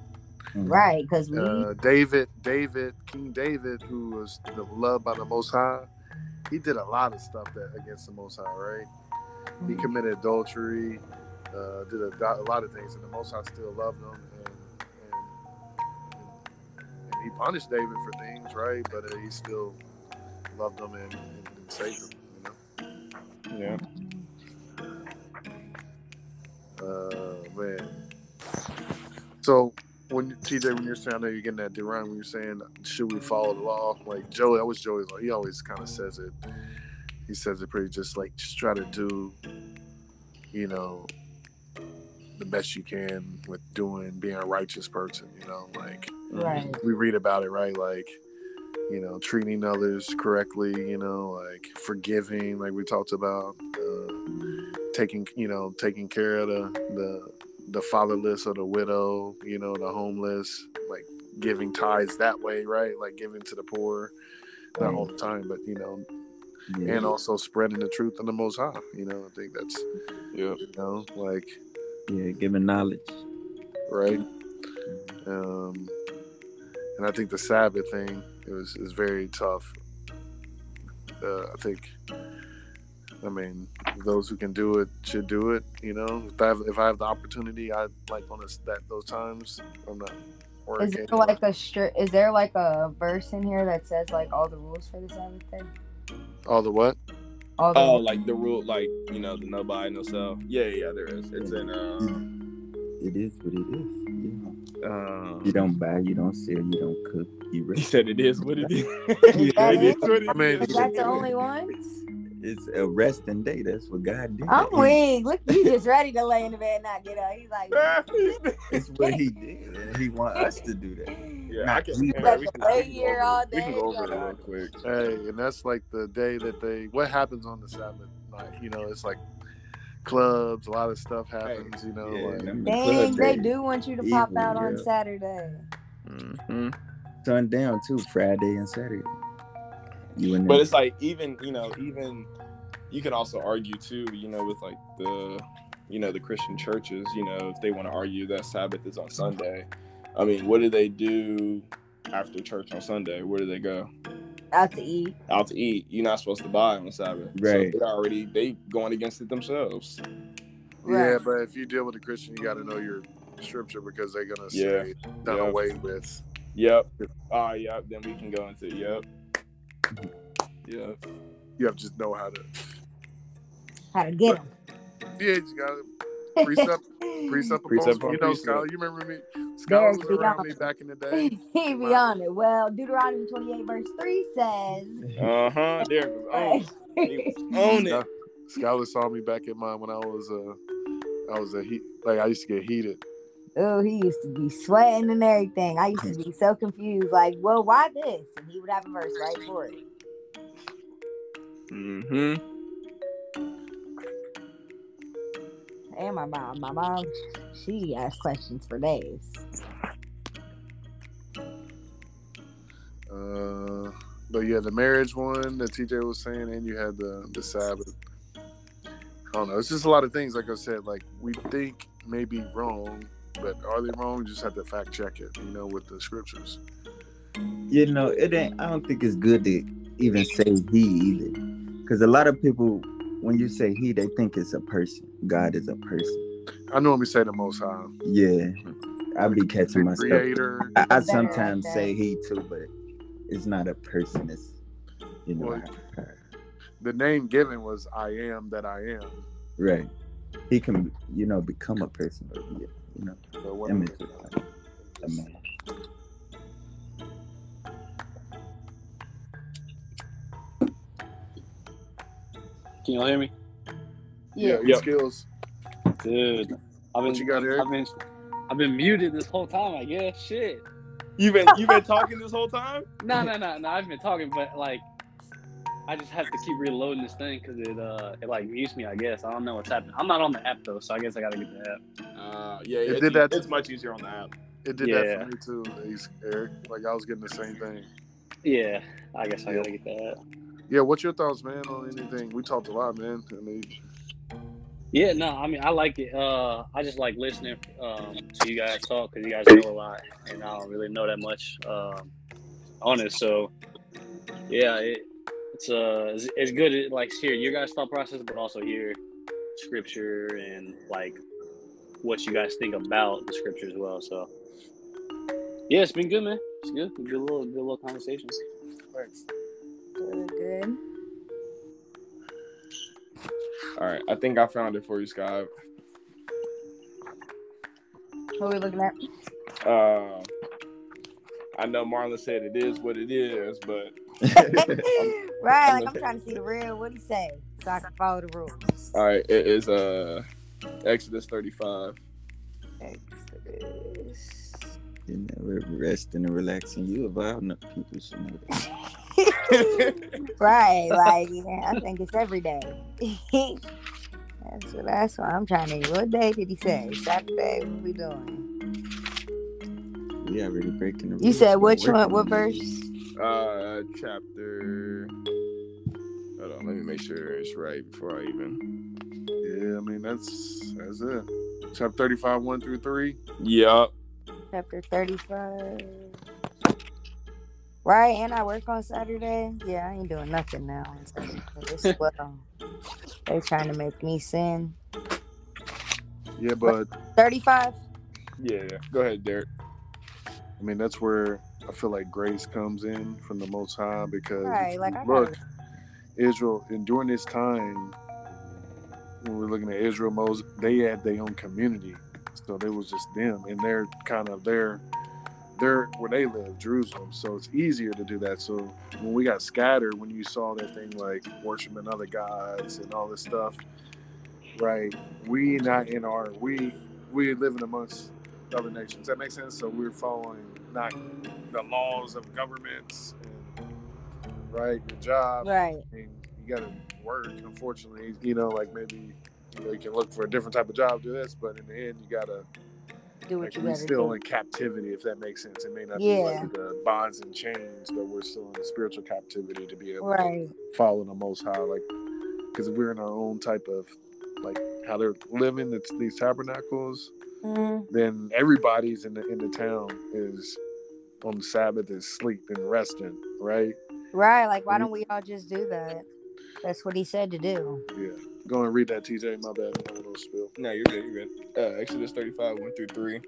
right, because we
Uh, David, David, King David, who was loved by the Most High, he did a lot of stuff that against the Most High, right? He committed adultery, uh, did a, a lot of things, and the Most High still loved him, and, and, and he punished David for things, right? But uh, he still loved him and, and, and saved him, you know.
Yeah.
Uh, man. So when TJ, when you're saying, I know you're getting that Duran, when you're saying, should we follow the law? Like Joey, was Joey's law. He always kind of says it. He says it pretty just like just try to do, you know, the best you can with doing being a righteous person. You know, like
right.
we read about it, right? Like, you know, treating others correctly, you know, like forgiving, like we talked about, uh, taking, you know, taking care of the, the, the fatherless or the widow, you know, the homeless, like giving tithes that way, right? Like giving to the poor, not all the time, but, you know,
Yeah.
and also spreading the truth in the Most High, you know, I think that's,
Yeah.
you know, like,
yeah, giving knowledge.
right? Um, and I think the Sabbath thing it was is very tough. Uh, I think, I mean, those who can do it should do it. You know, if I have, if I have the opportunity, I like on this, that those times. I'm not
Is
working.
there like a stri- Is there like a verse in here that says like all the rules for the Sabbath day?
all the what?
All the
Oh, like the rule, like you know, the no buy, no sell. Yeah, yeah, there is. It's in. Uh,
It is what it is. Yeah.
uh,
You don't buy, you don't sell, you don't cook, you
he said it is what it is.
Is that
it is what it
I mean,
is.
Is that the only ones?
It's a resting day. That's what God did.
I'm weak. Look, you just ready to lay in the bed and not get up. He's like,
It's what he did, and he want us to do that.
yeah, I can.
You
man, we can, we can
here
go
all
over, we can go over it real quick.
Hey, and that's like the day that they. What happens on the Sabbath night? You know, it's like clubs. A lot of stuff happens. You know,
Yeah,
like
dang, they
days.
do want you to pop
Evening,
out on. Saturday.
Mm-hmm.
Sundown too, Friday and Saturday. You and
But
them.
it's like even you know even you can also argue too you know with like the you know the Christian churches you know if they want to argue that Sabbath is on Sunday, I mean what do they do after church on Sunday? Where do they go?
Out to eat.
Out to eat. You're not supposed to buy on Sabbath.
Right.
So they already they going against it themselves.
Right. yeah.
But if you deal with a Christian, you got to know your scripture because they're gonna
Yeah.
say done
Yeah.
away with.
Yep. Ah, yep. Then we can go into yep. Yep.
You have to just know how to.
How to get them.
Yeah, you got to precept, precept upon.
Precept upon
You know,
precept.
Skylar. You remember me? Skylar was
be
around
honest.
me back in the day.
he be on it. Well, Deuteronomy 28, verse 3 says,
Uh huh. There it goes. Oh, he was on it.
Skylar saw me back in mine when I was uh, I was a heat. Like I used to get heated.
Oh, he used to be sweating and everything. I used to be so confused. Like, well, why this? And he would have a verse right for it.
Mm-hmm.
And my mom, my mom, she asked questions for days.
Uh, but yeah, the marriage one that TJ was saying, and you had the the Sabbath. I don't know. It's just a lot of things. Like I said, like we think may be wrong, but are they wrong? You just have to fact check it. You know, with the scriptures.
you know, it ain't. I don't think it's good to even say he either, because a lot of people, when you say he, they think it's a person. God is a person.
I normally say the Most High,
Yeah, I be catching
the
myself.
Creator.
I, I sometimes
like
say he too, but it's not a person. It's you know,
Well, The name given was I am that I am.
right. He can, you know, become a person or be, a, you know,
But what
image of God, a man.
Can you all hear me?
yeah, your
Yep.
skills.
Dude, I've been,
What you got, Erik?
I've been, I've been muted this whole time. I guess. Shit.
You've been you've been talking this whole time?
No, no, no, no. I've been talking, but like, I just have to keep reloading this thing because it, uh, it like mutes me. I guess I don't know what's happening. I'm not on the app though, so I guess I gotta get the app.
Uh, yeah,
It
it's,
did that-
It's much easier on the app.
It did
Yeah.
that for me too, Erik. Like I was getting the same thing.
Yeah, I guess I gotta get the app.
Yeah, what's your thoughts, man, on anything? We talked a lot, man. I mean,
Yeah, no, I mean I like it. Uh, I just like listening um, to you guys talk because you guys know a lot, and I don't really know that much um, on it. So, yeah, it, it's uh, it's, it's good to like hear your guys' thought process, but also hear scripture and like what you guys think about the scripture as well. So, yeah, it's been good, man. It's good. Good little, good little conversation.
thanks.
Good, good.
All right, I think I found it for you, Scott.
What are we looking at?
Uh, I know Marlin said it is what it is, but
right, like I'm trying to see the real. What do you say? So I can follow the rules.
all right, it is uh Exodus 35.
Exodus.
You never resting and relaxing. You evolve. No, people should know that.
right, like yeah, I think it's every day. that's what, that's why I'm trying to. What day did he say? Saturday. What we doing?
We already breaking the rules.
You said
We're
which one?
working
What verse?
It.
Uh, chapter. Hold on, let me make sure it's right before I even.
Yeah, I mean that's that's it. Chapter thirty-five, one through three.
Yup.
Chapter 35. Right, and I work on Saturday. Yeah, I ain't doing nothing now. on Saturday. It's well. They trying to make me sin.
Yeah, but
35.
Yeah, yeah. Go ahead, Derek.
I mean that's where I feel like grace comes in from the Most High because
Right, like
look,
gotta
Israel, and during this time, when we're looking at Israel, Moses, they had their own community, so they was just them, and they're kind of their, their where they live, Jerusalem. So it's easier to do that. So when we got scattered, when you saw that thing like worshiping other gods and all this stuff, right? We not in our we we living amongst other nations. Does That makes sense. So we're following not the laws of governments and right your job.
Right.
And you got to work. Unfortunately, you know, like maybe you, know, you can look for a different type of job, do this, but in the end, you gotta.
Do what
Like,
you
we're still
do.
in captivity, if that makes sense. It may not
Yeah.
be like the bonds and chains, but we're still in spiritual captivity to be able
Right.
to follow the Most High. Like, because if we're in our own type of, like, how they're living it's these tabernacles.
hmm
Then everybody's in the in the town is on the Sabbath is sleep and resting, right?
Right. Like, why don't we all just do that? That's what he said to do.
Yeah. Go and read that, TJ. My bad. I don't spill.
No, you're good. You're good. Uh, Exodus 35, 1 through 3.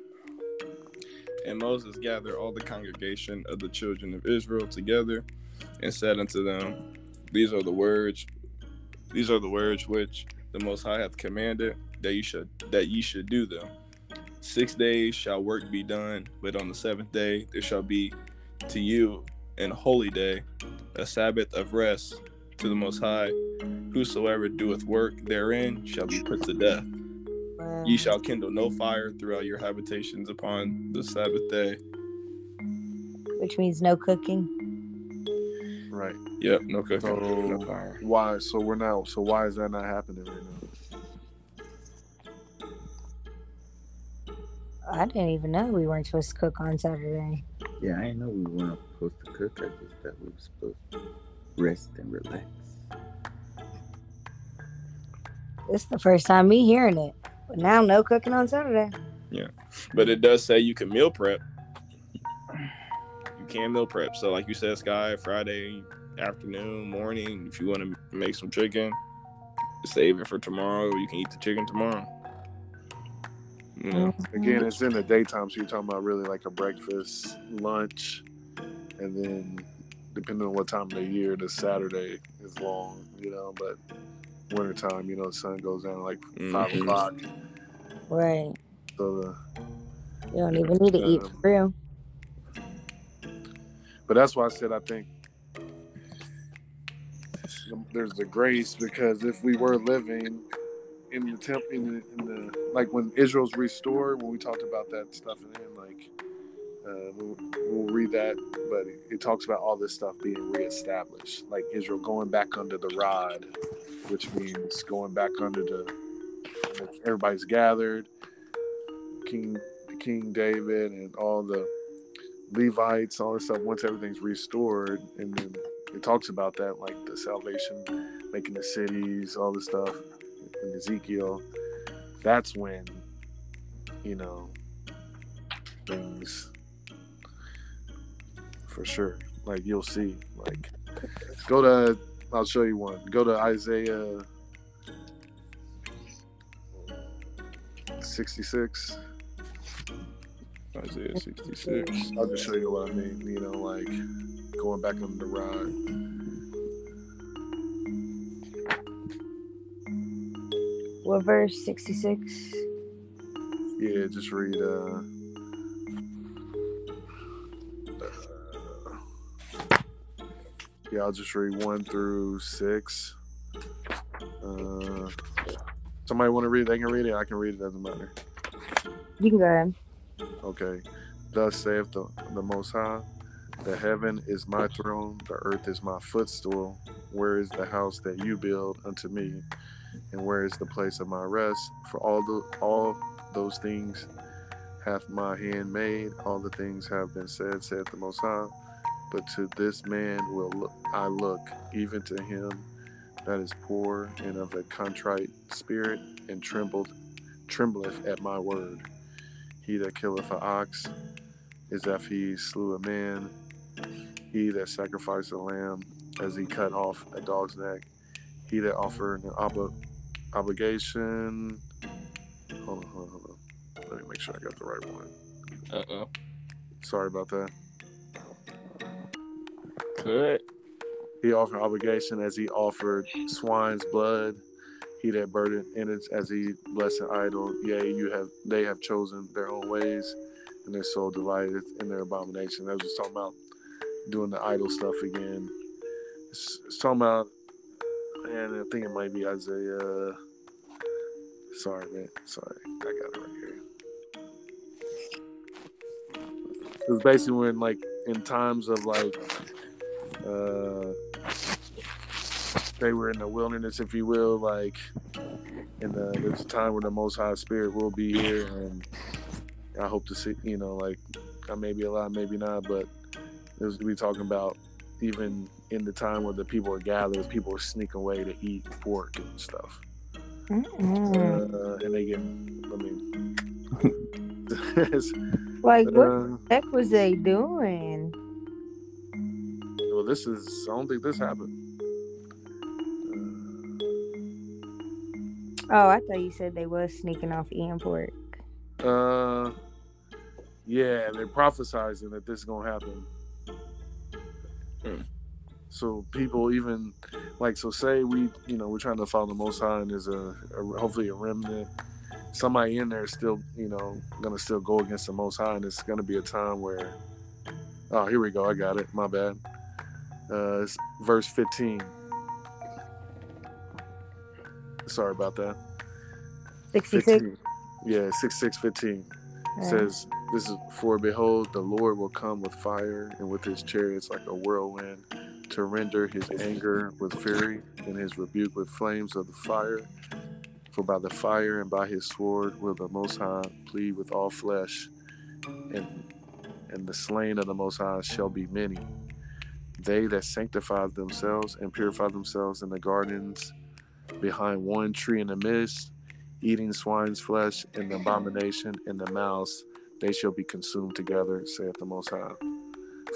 And Moses gathered all the congregation of the children of Israel together and said unto them, These are the words, these are the words which the Most High hath commanded that you should that ye should do them. Six days shall work be done, but on the seventh day there shall be to you an holy day, a Sabbath of rest to the Most High. Whosoever doeth work therein shall be put to death. Ye shall kindle no fire throughout your habitations upon the Sabbath day.
Which means no cooking.
Right.
Yep, no cooking,
So
no fire.
why? So we're not. So why is that not happening right now?
I didn't even know we weren't supposed to cook on Saturday.
Yeah, I didn't know we weren't supposed to cook. I just thought we were supposed to rest and relax.
This is the first time me hearing it. But now no cooking on Saturday. Yeah.
But it does say you can meal prep. You can meal prep. So, like you said, Sky, Friday afternoon, morning, if you want to make some chicken, save it for tomorrow. You can eat the chicken tomorrow. You know,
Again, it's in the daytime, so you're talking about really like a breakfast, lunch, and then depending on what time of the year, the Saturday is long, you know. But wintertime, you know, the sun goes down like 5
Mhm.
o'clock.
Right.
So the
You don't even need to eat for real.
But that's why I said I think there's the grace because if we were living in the temp in the, in the like when Israel's restored, when we talked about that stuff, and then like uh, we'll, we'll read that, but it, talks about all this stuff being reestablished, like Israel going back under the rod, which means going back under the everybody's gathered, King King David and all the Levites, all this stuff, once everything's restored, and then it talks about that, like the salvation, making the cities, all this stuff in Ezekiel. That's when, you know, things for sure. Like you'll see. Like go to I'll show you one. Go to Isaiah sixty six.
Isaiah 66.
I'll just show you what I mean. You know, like going back on the ride.
What verse? 66?
Yeah, just read. Uh, uh, yeah, I'll just read one through six. Uh, somebody want to read? They can read it. I can read it. Doesn't matter.
You can go ahead.
Okay. Thus saith the, the Most High, the heaven is my throne, the earth is my footstool. Where is the house that you build unto me? And where is the place of my rest? For all the all those things hath my hand made, all the things have been said, saith the Most High. But to this man will I look, even to him that is poor and of a contrite spirit, and trembled, trembleth at my word. He that killeth an ox is as if he slew a man. He that sacrificed a lamb as he cut off a dog's neck. He that offered an ob- obligation. Hold on, hold on, hold on. Let me make sure I got the right one.
Uh oh.
Sorry about that.
Cut.
He offered obligation as he offered swine's blood. He that burdened in it as he blessed an idol. Yea, you have they have chosen their own ways, and their soul divided in their abomination. That was just talking about doing the idol stuff again. It's, it's talking about, and I think it might be Isaiah. Sorry, man. Sorry, I got it right here. It was basically when, like, in times of like, uh, they were in the wilderness, if you will, like, in the there's a time where the Most High Spirit will be here, and I hope to see, you know, like, I may be alive, maybe not, but it was we talking about even in the time where the people are gathered, people are sneaking away to eat pork and stuff. Uh, and they get, I mean,
Like, what
uh,
the heck was they doing?
well, this is, I don't think this happened.
Oh, I thought you said they was sneaking off eating pork.
Uh, yeah, they're prophesizing that this is gonna happen.
Hmm.
So people even like so say we you know we're trying to follow the Most High and there's a, a hopefully a remnant. Somebody in there is still you know gonna still go against the Most High and it's gonna be a time where oh here we go I got it my bad. Uh, it's verse fifteen. Sorry about that.
66.
15. Yeah, six six fifteen. It
Uh,
says this is for behold the lord will come with fire and with his chariots like a whirlwind to render his anger with fury and his rebuke with flames of the fire. For by the fire and by his sword will the most high plead with all flesh and and the slain of the most high shall be many. They that sanctify themselves and purify themselves in the gardens behind one tree in the midst eating swine's flesh and the abomination and the mouse they shall be consumed together saith the most high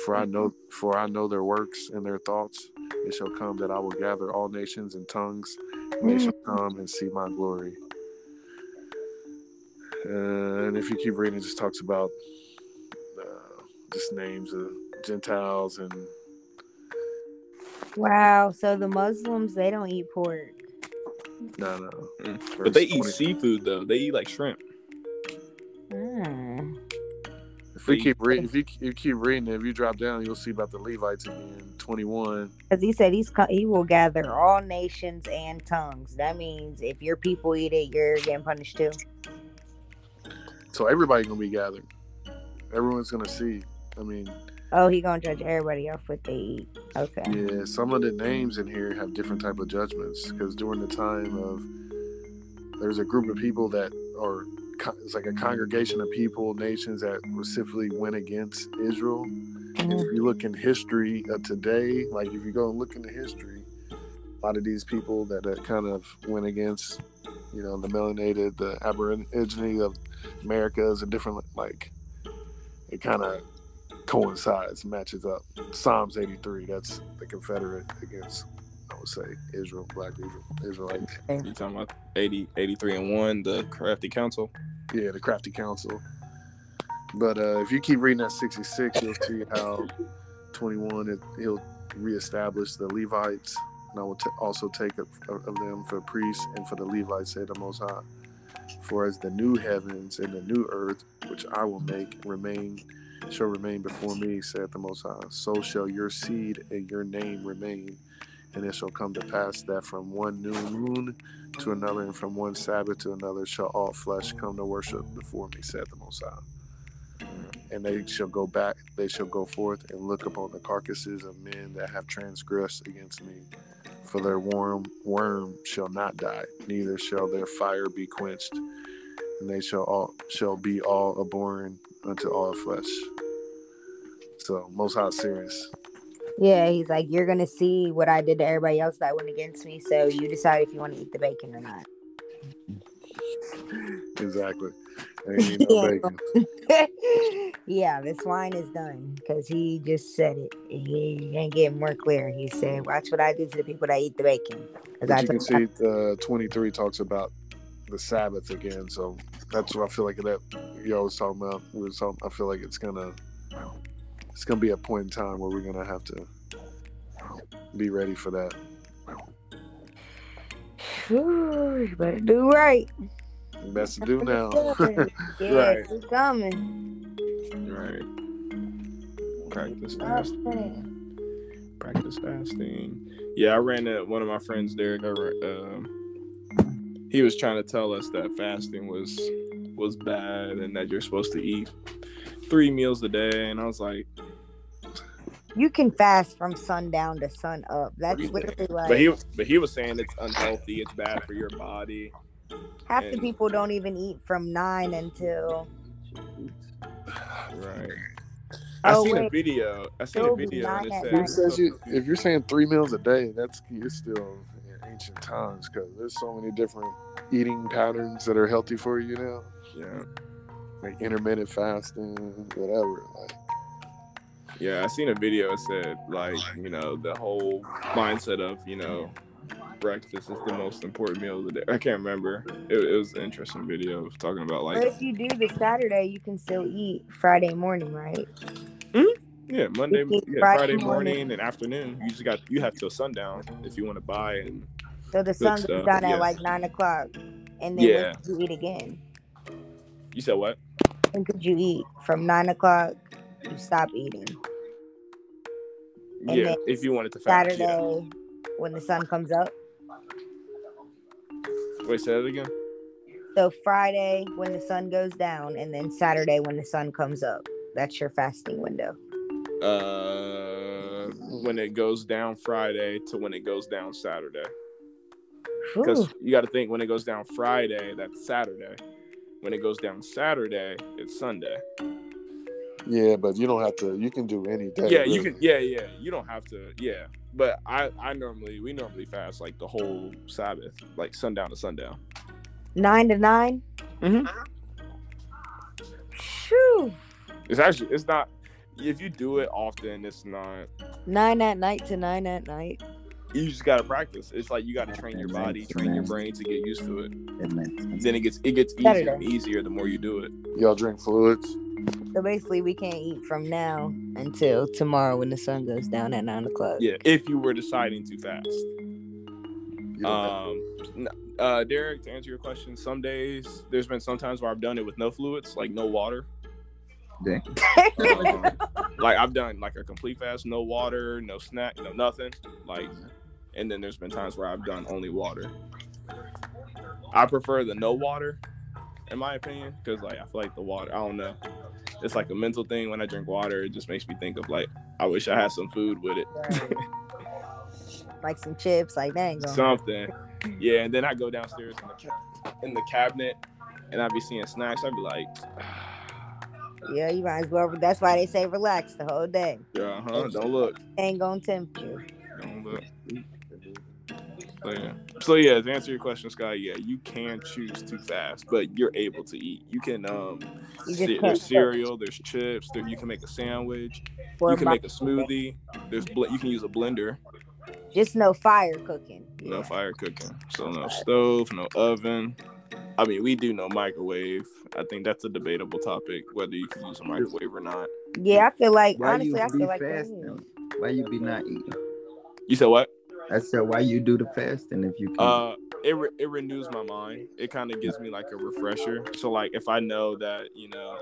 for i know for i know their works and their thoughts it shall come that i will gather all nations and tongues and they shall come and see my glory Uh, and if you keep reading it just talks about uh, just names of gentiles and
Wow. So the Muslims, they don't eat pork.
no no
Mm. But they eat seafood though. They eat like shrimp.
If we keep reading if you, you keep reading it, if you drop down you'll see about the levites again 21
Because he said he's he will gather all nations and tongues. That means if your people eat it, you're getting punished too.
So everybody gonna be gathered. Everyone's gonna see. I mean,
Oh, he gonna judge everybody off what they eat. Okay.
yeah, some of the names in here have different type of judgments because during the time of there's a group of people that are it's like a congregation of people, nations that specifically went against Israel. And if you look in history of today, like if you go and look into history, a lot of these people that uh, kind of went against, you know, the melanated, the aborigine of Americas and different like it kind of coincides, matches up. Psalms 83, that's the Confederate against, I would say, Israel, black Israel, Israelites.
You talking about 80, 83 and one, the crafty council.
Yeah, the crafty council. But uh, if you keep reading that 66, you'll see how 21, it, he'll reestablish the Levites. And I will t- also take of, of them for priests and for the Levites, say the Most High. For as the new heavens and the new earth, which I will make remain, shall remain before me, saith the Most High, so shall your seed and your name remain. And it shall come to pass that from one new moon to another, and from one Sabbath to another, shall all flesh come to worship before me, said the Most High. And they shall go back, they shall go forth and look upon the carcasses of men that have transgressed against me. For their worm, worm shall not die, neither shall their fire be quenched, and they shall all shall be all abhorrent unto all flesh. So Most High serious.
Yeah, he's like, you're gonna see what I did to everybody else that went against me. So you decide if you want to eat the bacon or not.
Exactly. No
Yeah.
bacon.
yeah, this wine is done because he just said it. He ain't getting more clear. He said, "Watch what I do to the people that eat the bacon."
But
I
you can see uh, 23 talks about the Sabbath again. So that's what I feel like that you always talking about. We was talking, I feel like it's gonna it's gonna be a point in time where we're gonna have to be ready for that.
Whew, you better do right.
Best to do now.
yeah,
Right.
it's coming.
Right. Practice fasting. Practice fasting. Yeah, I ran into one of my friends, Derek. I ran- Um, he was trying to tell us that fasting was was bad and that you're supposed to eat three meals a day. And I was like,
You can fast from sundown to sun up. That's literally like
but he but he was saying it's unhealthy. It's bad for your body.
half the people don't even eat from nine until
Right. I
Oh,
seen a video. I seen a
It'll be
video and it said
says you? If you're saying three meals a day, that's you're still in ancient times because there's so many different eating patterns that are healthy for you now,
yeah.
like intermittent fasting, whatever. Like,
Yeah, I seen a video. It said like you know the whole mindset of you know breakfast is the most important meal of the day. I can't remember. It, it was an interesting video of talking about
but
like
if you do the Saturday, you can still eat Friday morning, right? Hmm.
yeah Monday, yeah,
Friday
Friday
morning.
morning and afternoon. You just got you have till sundown if you want to buy and
So the sun goes down
yeah.
at like nine o'clock, and then
Yeah.
when could you eat again?
You said what?
When could you eat from nine o'clock? You stop eating And
yeah, if you wanted to fast.
Saturday
Yeah.
when the sun comes up.
Wait, say that again.
So Friday when the sun goes down, and then Saturday when the sun comes up. That's your fasting window.
Uh, when it goes down Friday to when it goes down Saturday. Because you got to think when it goes down Friday, that's Saturday. When it goes down Saturday, it's Sunday.
yeah, but you don't have to. You can do any day.
yeah, you can. Yeah, yeah. You don't have to. Yeah, but I, I normally, we normally fast like the whole Sabbath, like sundown to sundown.
Nine to 9
Mm-hmm.
Phew.
It's actually, it's not. If you do it often, it's not.
Nine at night to nine at night.
You just gotta practice. It's like you gotta train your body, train your brain to get used to it.
That.
Then it gets, it gets easier and easier the more you do it.
Y'all drink fluids.
So basically, we can't eat from now until tomorrow when the sun goes down at nine o'clock.
Yeah, if you were deciding to fast.
You don't have-
Um, uh, Derek, to answer your question, some days there's been some times where I've done it with no fluids, like no water.
Dang.
Um, like I've done like a complete fast, no water, no snack, no nothing. Like, and then there's been times where I've done only water. I prefer the no water, in my opinion, because like I feel like the water. I don't know. It's like a mental thing. When I drink water, it just makes me think of like I wish I had some food with it.
Right. like some chips, like that
something. Yeah, and then I go downstairs in the, ca- in the cabinet, and I be seeing snacks. I'd be like,
Yeah, you might as well. That's why they say relax the whole day.
yeah, huh? Don't look,
Ain't gonna tempt you.
don't look. So yeah. So yeah, to answer your question, Sky, yeah, you can choose to fast, but you're able to eat. You can um,
You just
ce-
can't
there's
cook.
cereal, there's chips, there you can make a sandwich,
Or
you can make a smoothie. There's bl- you can use a blender.
Just no fire cooking.
No
Yeah.
fire cooking, so no stove, no oven. I mean, we do no microwave. I think that's a debatable topic whether you can use a microwave or not.
Yeah, I feel like
Why
honestly, I feel like there
fasting? Why you be not eating?
You said what?
I said, why you do the fasting if you can?
Uh, it re- it renews my mind. It kind of gives me like a refresher. So like if I know that you know,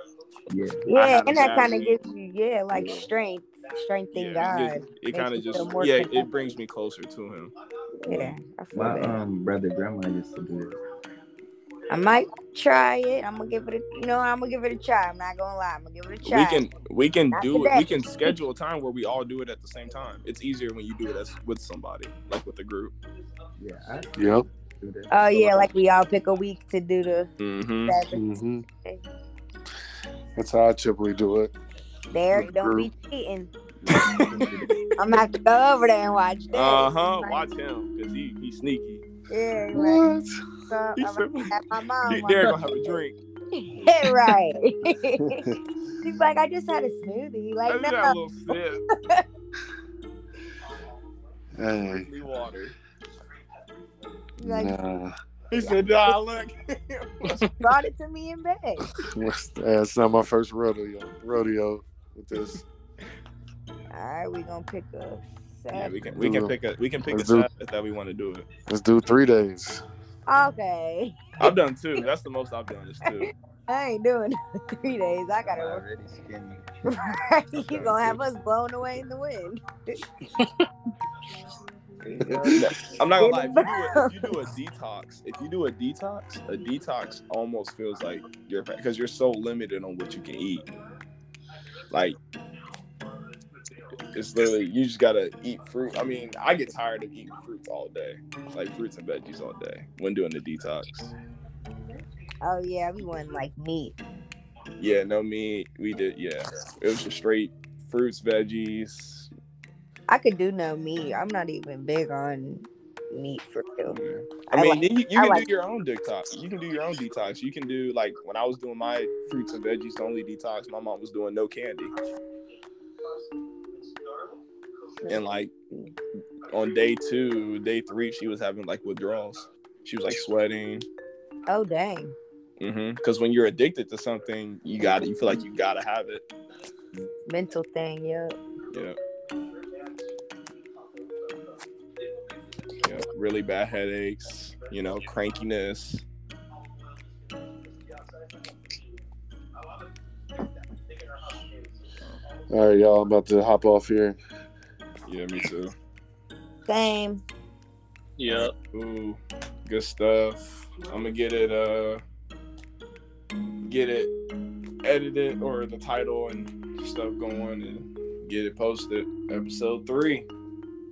yeah.
Yeah, and that kind of gives you, yeah, like
Yeah.
strength, strength in
yeah,
God.
it, it kind of just yeah,
connected.
it brings me closer to him.
Yeah, I feel
My
that.
um brother grandma used to do it.
I might try it. I'm gonna give it a, you know, I'm gonna give it a try. I'm not gonna lie. I'm gonna give it a try.
We can we can
Not
do it. We can schedule a time where we all do it at the same time. It's easier when you do it as with somebody, like with a group.
Yeah, I
Yep.
do that.
Oh yeah, like we all pick a week to do the.
Mm-hmm.
seven.
hmm That's how I typically do it.
Derek, don't be cheating. I'm gonna have to go over there and watch. Derek.
Uh huh. Watch him because he he's sneaky.
Yeah, like,
What?
so
He
I'm gonna have my mom.
He-
watch
Derek gonna have a drink.
right. He's like, I just had a smoothie.
I
Like,
just a
no.
little sip.
Hey,
Need water.
Like,
nah.
He said, "Nah, look."
brought it to me in bed.
That's not my first rodeo. Rodeo with this.
All right, we gonna pick a
Yeah, we can we can
Do-
pick a we can pick a
let's do-
Sabbath that we want to do it.
Let's do three days.
Okay.
I've done two. That's the most I've done is two.
I ain't doing three days. I gotta work.
Already skinny.
you gonna have us blown away in the wind.
I'm not gonna lie. If you, do a, if you do a detox, if you do a detox, a detox almost feels like you're because you're so limited on what you can eat. Like it's literally you just gotta eat fruit. I mean, I get tired of eating fruits all day, like fruits and veggies all day when doing the detox.
Oh yeah, we want like meat.
Yeah, no meat. We did. Yeah, it was just straight fruits, veggies.
I could do no meat. I'm not even big on meat for real.
I,
I
mean,
like-
you, you
I
can
like-
do your own detox. You can do your own detox. You can do like when I was doing my fruits and veggies only detox. My mom was doing no candy, and like on day two, day three, she was having like withdrawals. She was like sweating.
Oh dang.
Mm-hmm. Because when you're addicted to something, you got to You feel like you gotta have it.
Mental thing, yeah.
Yeah. Yeah. Really bad headaches. You know, crankiness.
All right, y'all. I'm about to hop off here.
Yeah, me too.
Same.
Yep.
Ooh, good stuff. I'm gonna get it uh get it edited or the title and stuff going and get it posted. Episode three.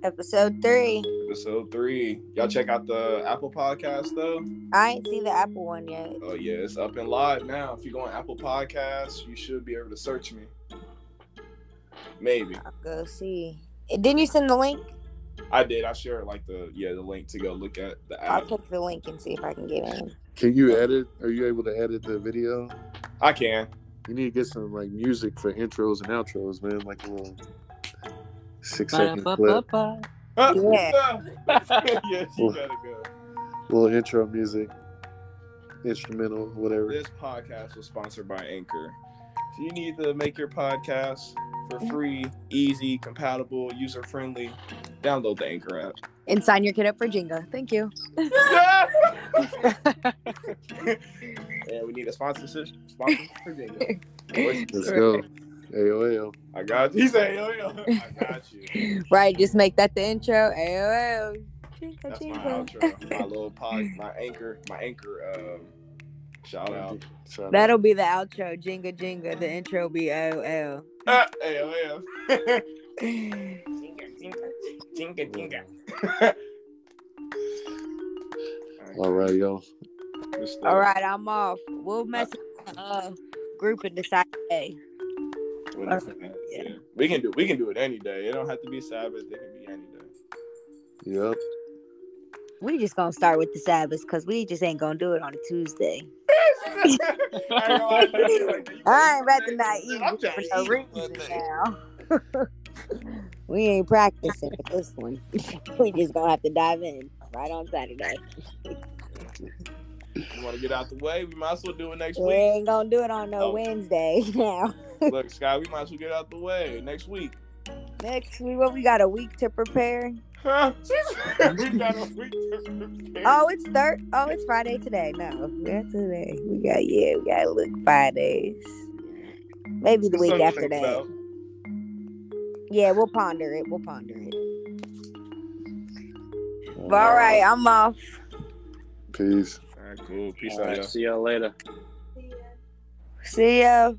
Episode three.
Episode three. Y'all check out the Apple podcast though.
I ain't see the Apple one yet.
Oh yeah, it's up and live now. If you go on Apple Podcasts, you should be able to search me. Maybe.
I'll go see. Didn't you send the link?
I did. I shared like the yeah, the link to go look at the App.
I'll
app.
click the link and see if I can get in.
Can you edit? Are you able to edit the video?
I can.
You need to get some like music for intros and outros, man. Like a little six second clip,
Yeah.
yeah, you gotta go.
little intro music, instrumental, whatever.
This podcast was sponsored by Anchor. If you need to make your podcast for free, easy, compatible, user friendly, download the Anchor app.
And sign your kid up for Jenga. Thank you.
yeah, we need a sponsorship. Sponsor for Jingle.
Let's go. AOL.
I got you. He said, yo, yo. I got you.
Right, just make that the intro. AOL. Jenga,
That's my
jenga.
outro. My little pod, my anchor, my anchor. Um, shout out.
Shout.
That'll be the outro. Jenga, jenga. The intro will be AOL.
Ah, AOL. Jinga, jinga.
All right, yo.
Good stuff.
All right, I'm off. We'll message the uh, group and decide today.
When
Yeah.
yeah. We can do we can do it any day. It don't have to be Sabbath. It can be any day.
Yep.
We just gonna start with the Sabbath because we just ain't gonna do it on a Tuesday. I ain't to not eat
I'm
for no reason now. we ain't practicing with this one. we just gonna have to dive in right on Saturday.
You want to get out the way? We might as well do it next
We
week.
We ain't gonna do it on no
Oh.
Wednesday now.
Look, Sky, we might as well get out the way next week.
Next week, what we got a week to prepare.
Huh? we got a week to prepare.
Oh, it's third. Oh, it's Friday today. No, we got today. We got yeah, we got look Fridays. Maybe the week
something
after that.
about.
Yeah, we'll ponder it. We'll ponder it. But all right, I'm off.
Peace.
All right, cool. Peace
All
out,
right, see y'all later.
Yeah.
See ya.